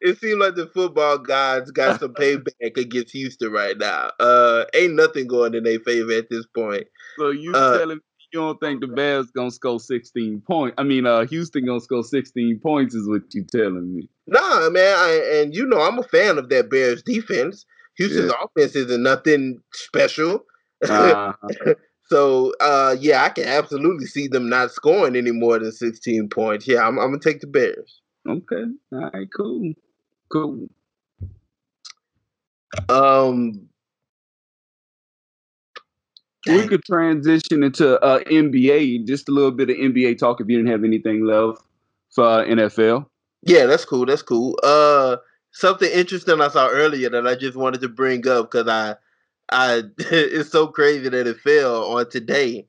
S2: it seems like the football gods got some payback against Houston right now. Uh, ain't nothing going in their favor at this point.
S3: so you
S2: Uh,
S3: telling you don't think the Bears gonna score 16 points? I mean, uh, Houston gonna score 16 points is what you telling me?
S2: Nah, man, I, and you know I'm a fan of that Bears defense. Houston's offense isn't nothing special.
S3: Uh,
S2: So uh, yeah, I can absolutely see them not scoring any more than 16 points. Yeah, I'm, I'm gonna take the Bears.
S3: okay, all right, cool, cool.
S2: Um,
S3: We could transition into uh, NBA, just a little bit of NBA talk if you didn't have anything left for uh, NFL.
S2: yeah, that's cool. That's cool. Uh, something interesting I saw earlier that I just wanted to bring up because I, I, it's so crazy that it fell on today.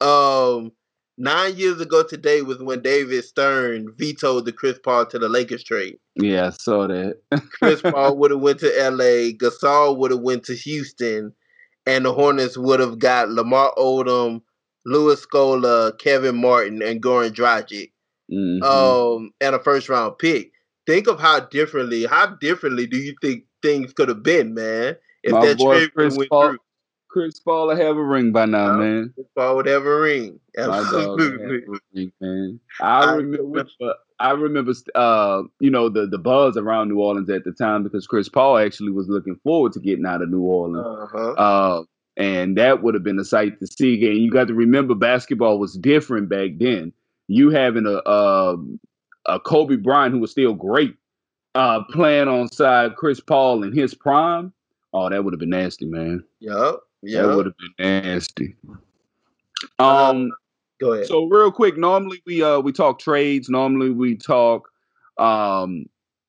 S2: Um, nine years ago today was when David Stern vetoed the Chris Paul to the Lakers trade.
S3: Yeah, I saw that.
S2: Chris Paul would have went to L.A. Gasol would have went to Houston, and the Hornets would have got Lamar Odom, Luis Scola, Kevin Martin, and Goran Dragic,
S3: Mhm.
S2: um, and a first round pick. Think of how differently, how differently do you think things could have been, man? If
S3: My
S2: that
S3: boy
S2: trade
S3: Chris
S2: went
S3: Paul,
S2: through,
S3: Chris Paul will have a ring by now,
S2: Yeah.
S3: man.
S2: Chris Paul would have a ring.
S3: My dog
S2: Absolutely.
S3: man. I
S2: I
S3: remember. I remember, uh, you know, the the buzz around New Orleans at the time because Chris Paul actually was looking forward to getting out of New Orleans.
S2: Uh-huh.
S3: Uh, and that would have been a sight to see. And you got to remember, basketball was different back then. You having a um a Kobe Bryant who was still great, uh, playing on side Chris Paul in his prime. Oh, that would have been nasty, man.
S2: yeah
S3: That would have been nasty.
S2: Uh,
S3: Um.
S2: Go ahead.
S3: So real quick, normally we uh we talk trades. Normally we talk um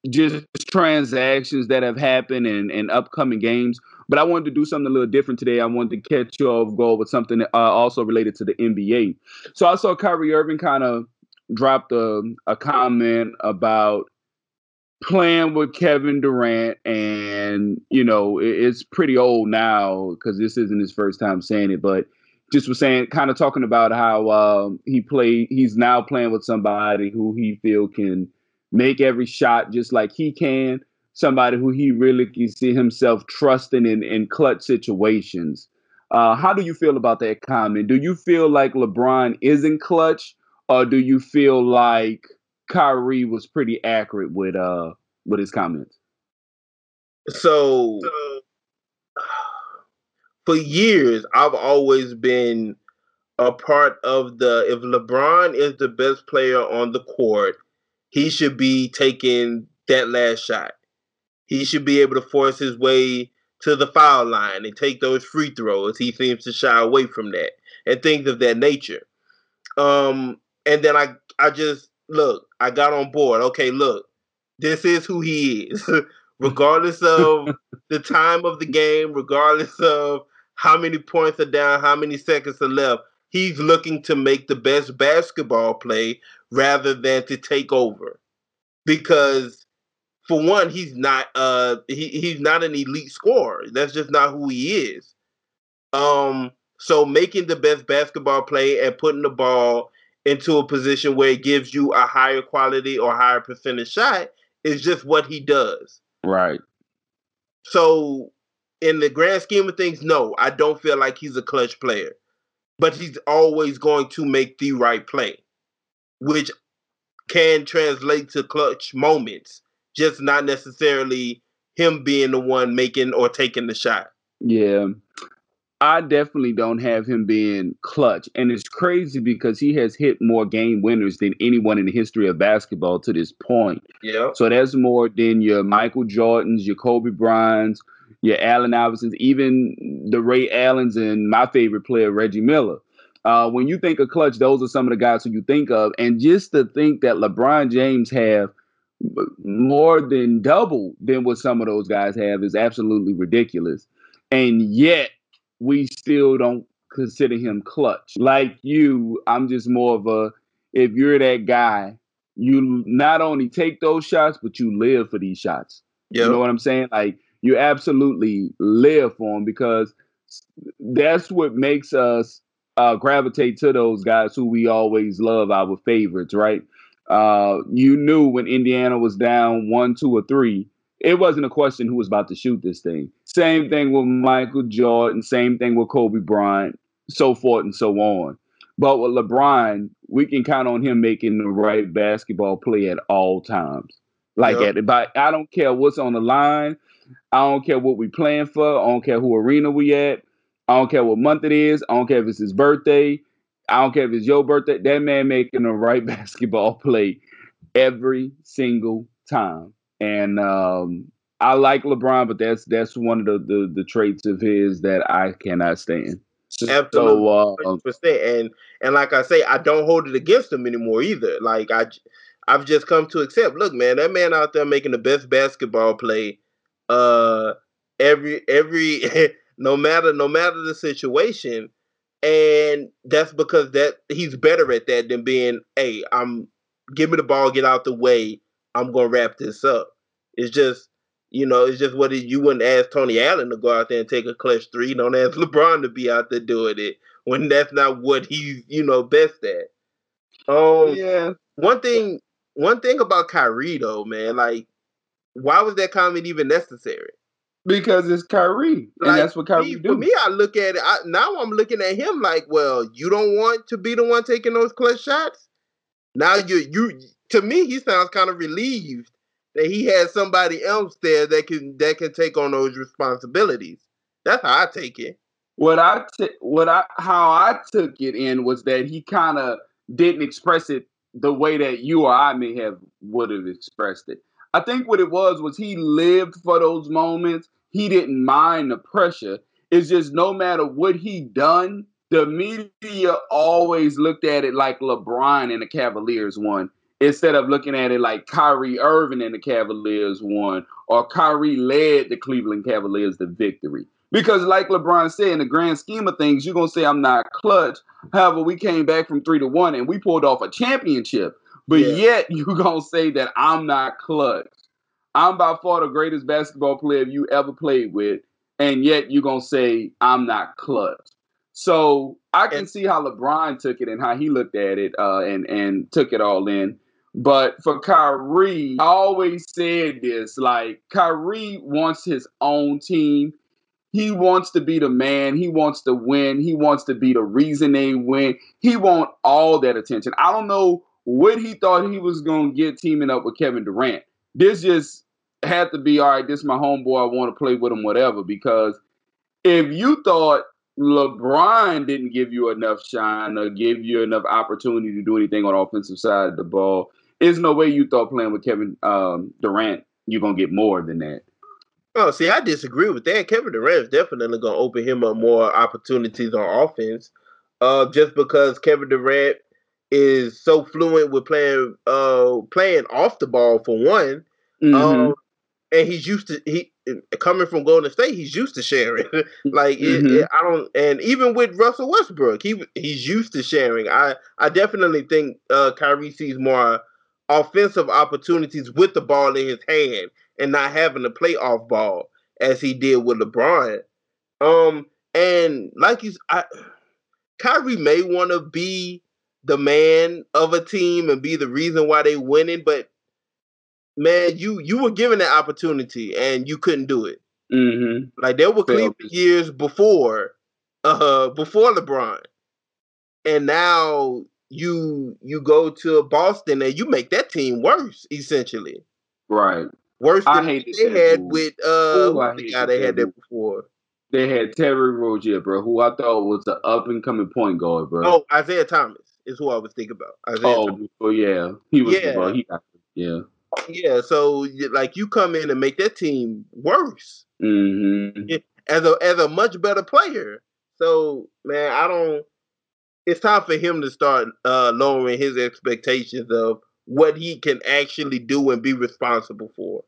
S3: just transactions that have happened and, and upcoming games. But I wanted to do something a little different today. I wanted to catch you off guard with something uh, also related to the NBA. So I saw Kyrie Irving kind of dropped a, a comment about playing with Kevin Durant, and you know it, it's pretty old now because this isn't his first time saying it, but just was saying, kind of talking about how um, he play. He's now playing with somebody who he feel can make every shot just like he can. Somebody who he really can see himself trusting in in clutch situations. Uh, how do you feel about that comment? Do you feel like LeBron isn't clutch, or do you feel like Kyrie was pretty accurate with uh with his comments?
S2: So, for years, I've always been a part of the. If LeBron is the best player on the court, he should be taking that last shot. He should be able to force his way to the foul line and take those free throws. He seems to shy away from that and things of that nature. Um, and then I, I just look. I got on board. Okay, look, this is who he is, regardless of the time of the game, regardless of how many points are down, how many seconds are left. He's looking to make the best basketball play rather than to take over. Because for one, he's not uh he, he's not an elite scorer. That's just not who he is. Um so making the best basketball play and putting the ball into a position where it gives you a higher quality or higher percentage shot is just what he does.
S3: Right.
S2: So, in the grand scheme of things, no, I don't feel like he's a clutch player. but he's always going to make the right play, which can translate to clutch moments, just not necessarily him being the one making or taking the shot.
S3: Yeah. I definitely don't have him being clutch. And it's crazy because he has hit more game winners than anyone in the history of basketball to this point.
S2: Yeah.
S3: So that's more than your Michael Jordans, your Kobe Bryants, your Allen Iversons, even the Ray Allens, and my favorite player, Reggie Miller. Uh, when you think of clutch, those are some of the guys who you think of. And just to think that LeBron James have more than double than what some of those guys have is absolutely ridiculous. And yet we still don't consider him clutch. Like you, I'm just more of a if you're that guy, you not only take those shots, but you live for these shots. Yep. You know what I'm saying? Like you absolutely live for them because that's what makes us uh, gravitate to those guys who we always love, our favorites, right? Uh, you knew when Indiana was down one, two, or three, it wasn't a question who was about to shoot this thing. Same thing with Michael Jordan, same thing with Kobe Bryant, so forth and so on. But with LeBron, we can count on him making the right basketball play at all times. Like yep. at but I don't care what's on the line. I don't care what we playing for. I don't care who arena we at. I don't care what month it is. I don't care if it's his birthday. I don't care if it's your birthday. That man making the right basketball play every single time. And um, I like LeBron, but that's that's one of the, the, the traits of his that I cannot stand.
S2: Absolutely, so, uh, and and like I say, I don't hold it against him anymore either. Like I, I've just come to accept. Look, man, that man out there making the best basketball play, uh, every every no matter no matter the situation, and that's because that he's better at that than being, hey, I'm give me the ball, get out the way, I'm gonna wrap this up. It's just you know, it's just what it, you wouldn't ask Tony Allen to go out there and take a clutch three. Don't ask LeBron to be out there doing it when that's not what he's, you know, best at. Um, yeah. One thing, one thing about Kyrie though, man, like, why was that comment even necessary?
S3: Because it's Kyrie, like, and that's what Kyrie do.
S2: For me, I look at it I, now. I'm looking at him like, well, you don't want to be the one taking those clutch shots. Now you, you, to me, he sounds kind of relieved that he has somebody else there that can that can take on those responsibilities. That's how I take it.
S3: What I t- what I how I took it in was that he kind of didn't express it the way that you or I may have would have expressed it. I think what it was was he lived for those moments. He didn't mind the pressure. It's just no matter what he done, the media always looked at it like LeBron and the Cavaliers won instead of looking at it like Kyrie Irving and the Cavaliers won or Kyrie led the Cleveland Cavaliers to victory. Because, like LeBron said, in the grand scheme of things, you're gonna say I'm not clutch. However, we came back from three to one and we pulled off a championship. But yeah. yet you're gonna say that I'm not clutch. I'm by far the greatest basketball player you ever played with, and yet you're gonna say I'm not clutch. So I can see how LeBron took it and how he looked at it uh, and and took it all in. But for Kyrie, I always said this like Kyrie wants his own team. He wants to be the man. He wants to win. He wants to be the reason they win. He want all that attention. I don't know what he thought he was going to get teaming up with Kevin Durant. This just had to be all right. This is my homeboy. I want to play with him, whatever. Because if you thought LeBron didn't give you enough shine or give you enough opportunity to do anything on the offensive side of the ball, there's no way you thought playing with Kevin um, Durant you're gonna get more than that.
S2: Oh, see, I disagree with that. Kevin Durant is definitely gonna open him up more opportunities on offense. Uh, just because Kevin Durant is so fluent with playing uh playing off the ball for one. Mm-hmm. Um, and he's used to he coming from Golden State. He's used to sharing. like mm-hmm. it, it, I don't, and even with Russell Westbrook, he he's used to sharing. I I definitely think uh, Kyrie sees more offensive opportunities with the ball in his hand and not having to play off ball as he did with LeBron. Um, and like you, I, Kyrie may want to be the man of a team and be the reason why they winning, but man, you you were given that opportunity and you couldn't do it.
S3: Mm-hmm.
S2: Like there were Cleveland years before, uh, before LeBron, and now you you go to Boston and you make that team worse, essentially.
S3: Right.
S2: Worse than they had with uh
S3: Ooh,
S2: the guy they had there before.
S3: They had Terry Rozier, bro, who I thought was the up and coming point guard, bro.
S2: Oh, Isaiah Thomas is who I was thinking about. Isaiah
S3: Oh,
S2: Thomas.
S3: well, yeah, he was.
S2: Yeah.
S3: Well, he got, yeah.
S2: Yeah, so like you come in and make that team worse
S3: Mm-hmm.
S2: as a as a much better player. So man, I don't. It's time for him to start uh, lowering his expectations of what he can actually do and be responsible for.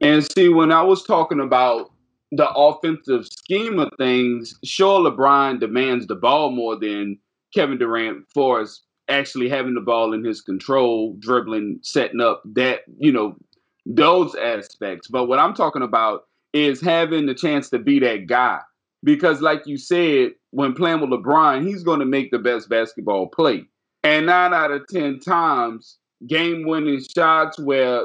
S3: And see, when I was talking about the offensive scheme of things, sure, LeBron demands the ball more than Kevin Durant for us actually having the ball in his control, dribbling, setting up that, you know, those aspects. But what I'm talking about is having the chance to be that guy. Because, like you said, when playing with LeBron, he's going to make the best basketball play. And nine out of 10 times, game winning shots where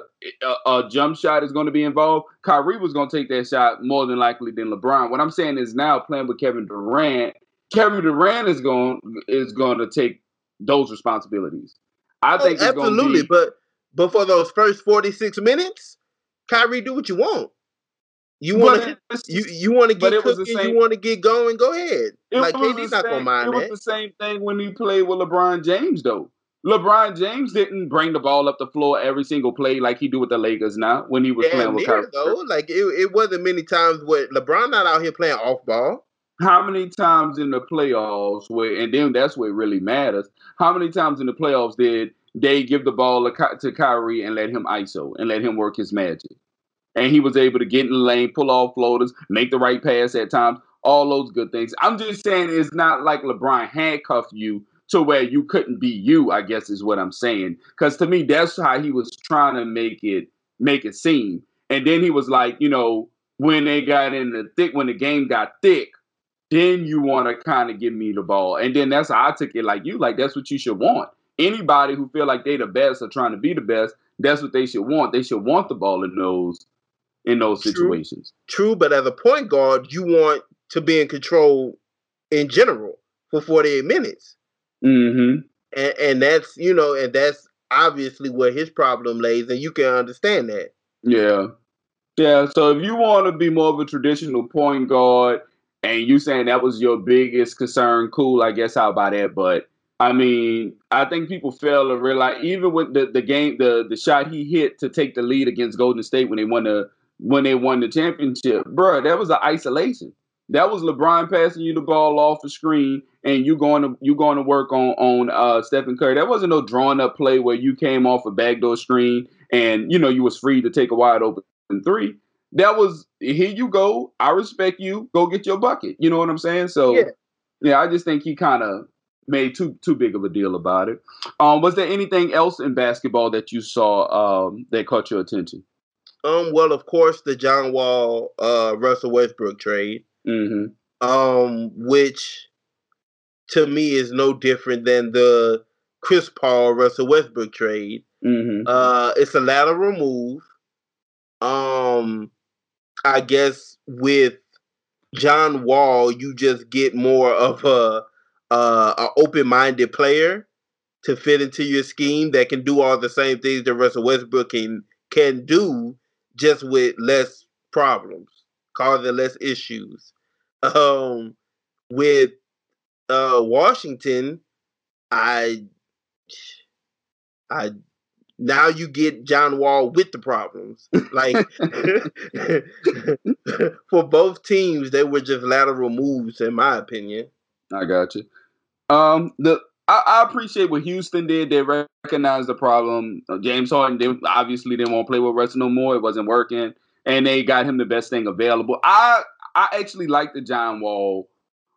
S3: uh, a, a jump shot is going to be involved, Kyrie was going to take that shot more than likely than LeBron. What I'm saying is now playing with Kevin Durant, Kevin Durant is going is going to take those responsibilities. I oh, think
S2: Oh,
S3: it's
S2: absolutely,
S3: be
S2: but but for those first forty six minutes, Kyrie, do what you want. You want to you you want to get
S3: it was the
S2: cooking, you want to get going, go ahead. Like KD's not gonna mind
S3: It was
S2: that.
S3: the same thing when he played with LeBron James, though. LeBron James didn't bring the ball up the floor every single play like he do with the Lakers now when he was
S2: Damn
S3: playing with
S2: near
S3: Kyrie.
S2: though. Like it, it wasn't many times where LeBron not out here playing off ball.
S3: How many times in the playoffs where, and then that's what really matters. How many times in the playoffs did they give the ball to Ky- to Kyrie and let him ISO and let him work his magic? And he was able to get in the lane, pull off floaters, make the right pass at times, all those good things. I'm just saying it's not like LeBron handcuffed you to where you couldn't be you, I guess is what I'm saying. Because to me, that's how he was trying to make it make it seem. And then he was like, you know, when they got in the thick, when the game got thick, then you want to kind of give me the ball. And then that's how I took it like you, like that's what you should want. Anybody who feel like they the best or trying to be the best, that's what they should want. They should want the ball in those in those
S2: True.
S3: situations.
S2: True, but as a point guard, you want to be in control in general for 48 minutes.
S3: Mm-hmm.
S2: And and that's you know, and that's obviously where his problem lays, and you can understand that.
S3: Yeah. Yeah. So if you want to be more of a traditional point guard and you saying that was your biggest concern, cool, I guess how about that? But I mean, I think people fail to realize even with the, the game the the shot he hit to take the lead against Golden State when they won the when they won the championship, bro, that was an isolation. That was LeBron passing you the ball off the screen and you going to you going to work on on uh Stephen Curry. That wasn't no drawn up play where you came off a backdoor screen and you know you was free to take a wide open three. That was here you go. I respect you. Go get your bucket. You know what I'm saying? So
S2: Yeah.
S3: yeah, I just think he kind of made too too big of a deal about it. Um, was there anything else in basketball that you saw um, that caught your attention?
S2: Um, well, of course, the John Wall, uh, Russell Westbrook trade,
S3: Mm-hmm.
S2: um, which to me is no different than the Chris Paul Russell Westbrook trade.
S3: Mm-hmm.
S2: Uh, it's a lateral move. Um, I guess with John Wall, you just get more of a uh, open minded player to fit into your scheme that can do all the same things that Russell Westbrook can can do, just with less problems, causing less issues. Um, with uh, Washington, I I now you get John Wall with the problems. Like for both teams, they were just lateral moves, in my opinion.
S3: I got you. Um, the I, I appreciate what Houston did. They recognized the problem. Uh, James Harden they obviously didn't want to play with Russell no more. It wasn't working, and they got him the best thing available. I I actually like the John Wall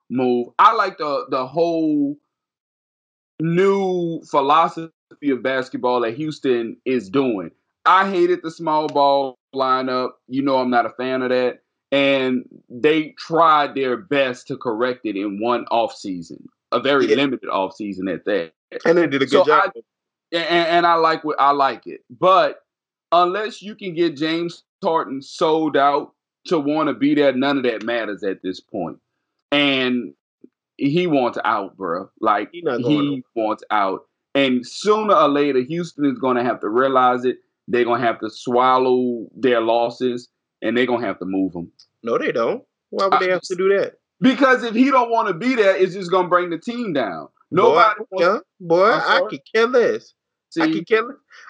S3: move. I like the the whole new philosophy of basketball that Houston is doing. I hated the small ball lineup. You know I'm not a fan of that. And they tried their best to correct it in one off season, a very
S2: Yeah.
S3: limited off season at that.
S2: And they did a good
S3: So
S2: job.
S3: and, and I like what I like it. But unless you can get James Harden sold out to want to be there, none of that matters at this point. And he wants out, bro. Like
S2: He
S3: he wants out, and sooner or later, Houston is going to have to realize it. They're going to have to swallow their losses, and they're going to have to move him.
S2: No, they don't. Why would they have to do that?
S3: Because if he don't want to be there, it's just going to bring the team down. Nobody
S2: boy,
S3: wants
S2: yeah, boy I could care less. I
S3: see,
S2: could care.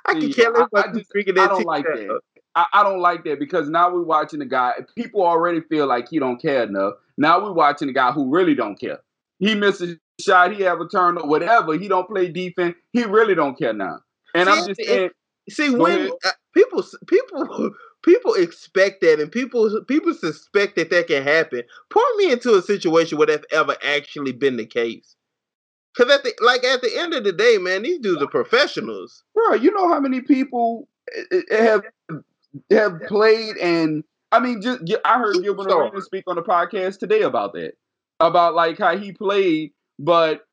S2: I could care less
S3: I- I just- I don't like that. I, I don't like that because now we're watching the guy. People already feel like he don't care enough. Now we're watching the guy who really don't care. He misses shot, he have a turn or whatever. He don't play defense. He really don't care now. And
S2: See,
S3: I'm just saying,
S2: See, when uh, people people people expect that, and people people suspect that that can happen. Point me into a situation where that's ever actually been the case. Because at the like at the end of the day, man, these dudes are professionals.
S3: bro, you know how many people eh, eh, have have played and I mean, just I heard Gilbert Arenas speak on the podcast today about that, about like how he played, but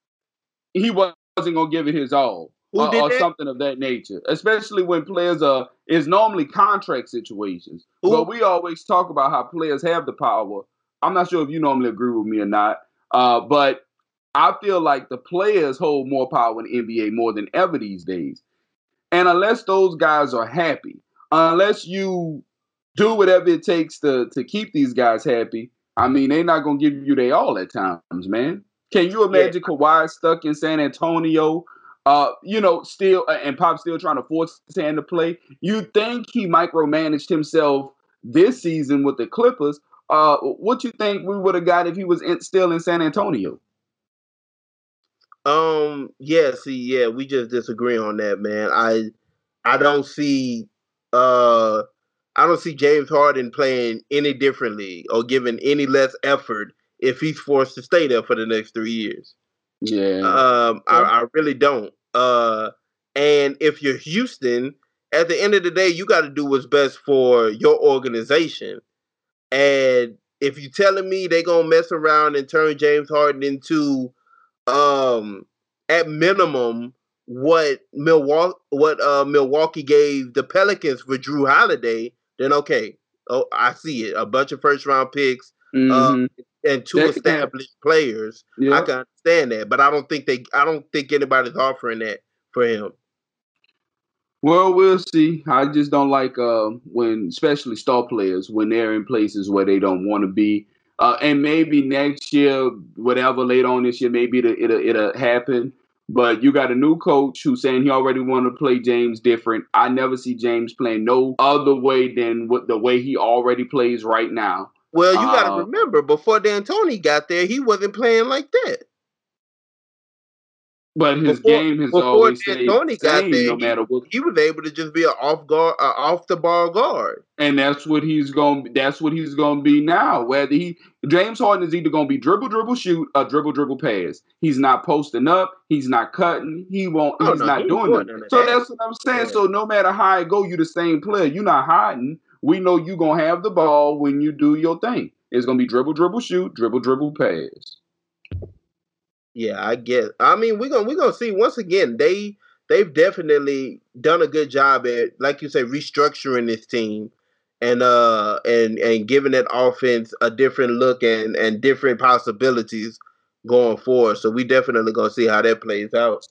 S3: he wasn't gonna give it his all. Or, or something of that nature. Especially when players are is normally contract situations.
S2: Who?
S3: But we always talk about how players have the power. I'm not sure if you normally agree with me or not, uh, but I feel like the players hold more power in the NBA more than ever these days. And unless those guys are happy, unless you do whatever it takes to to keep these guys happy, I mean, they're not gonna give you their all at times, man. Can you imagine Kawhi stuck in San Antonio? Uh, you know, still uh, and Pop still trying to force his hand to play. You think he micromanaged himself this season with the Clippers? Uh, what you think we would have got if he was in, still in San Antonio?
S2: Um, yeah, see, yeah, we just disagree on that, man. I I don't see uh I don't see James Harden playing any differently or giving any less effort if he's forced to stay there for the next three years.
S3: Yeah,
S2: Um, I, I really don't. Uh, and if you're Houston, at the end of the day, you got to do what's best for your organization. And if you're telling me they're gonna mess around and turn James Harden into, um, at minimum, what Milwaukee, what uh Milwaukee gave the Pelicans for Jrue Holiday, then okay, oh I see it. A bunch of first round picks
S3: Mhm.
S2: and two
S3: That
S2: established players.
S3: yeah.
S2: I can understand that, but I don't think they. I don't think anybody's offering that for him.
S3: Well, we'll see. I just don't like uh, when, especially star players, when they're in places where they don't want to be. Uh, and maybe next year, whatever later on this year, maybe it'll, it'll, it'll happen. But you got a new coach who's saying he already want to play James different. I never see James playing no other way than what the way he already plays right now.
S2: Well, you got to remember, before D'Antoni got there, he wasn't playing like that.
S3: But his
S2: Before-
S3: game has
S2: before
S3: always stayed
S2: got there,
S3: no matter what.
S2: He was able to just be an off guard, uh, off the ball guard.
S3: and that's what he's going. That's what he's going to be now. Whether he James Harden is either going to be dribble, dribble, shoot, or dribble, dribble, pass. He's not posting up. He's not cutting. He won't.
S2: Oh,
S3: he's
S2: no,
S3: not
S2: he
S3: doing that. So
S2: that.
S3: that's what I'm saying.
S2: Yeah.
S3: So no matter how it go, you're the same player. You're not hiding. We know you're gonna have the ball when you do your thing. It's gonna be dribble, dribble, shoot, dribble, dribble, pass.
S2: Yeah, I get. I mean, we're gonna we're gonna see once again. They they've definitely done a good job at, like you say, restructuring this team and uh and and giving that offense a different look and and different possibilities going forward. So we definitely gonna see how that plays out.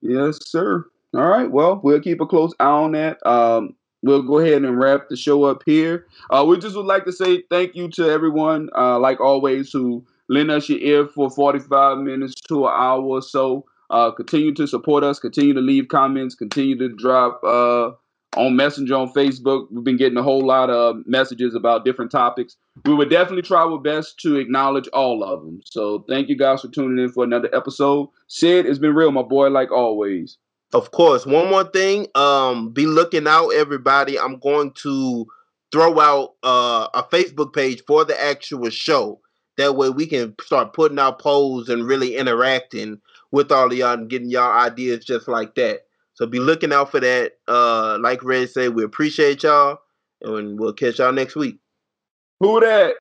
S3: Yes, sir. All right. Well, we'll keep a close eye on that. Um, we'll go ahead and wrap the show up here. Uh, we just would like to say thank you to everyone, uh, like always, who lend us your ear for 45 minutes to an hour or so. Uh, continue to support us. Continue to leave comments. Continue to drop uh, on Messenger on Facebook. We've been getting a whole lot of messages about different topics. We would definitely try our best to acknowledge all of them. So thank you guys for tuning in for another episode. Sid, it's been real, my boy, like always.
S2: Of course, one more thing. Um, be looking out, everybody. I'm going to throw out uh, a Facebook page for the actual show. That way, we can start putting out polls and really interacting with all of y'all and getting y'all ideas just like that. So be looking out for that. Uh, like Red said, we appreciate y'all, and we'll catch y'all next week.
S3: Who that?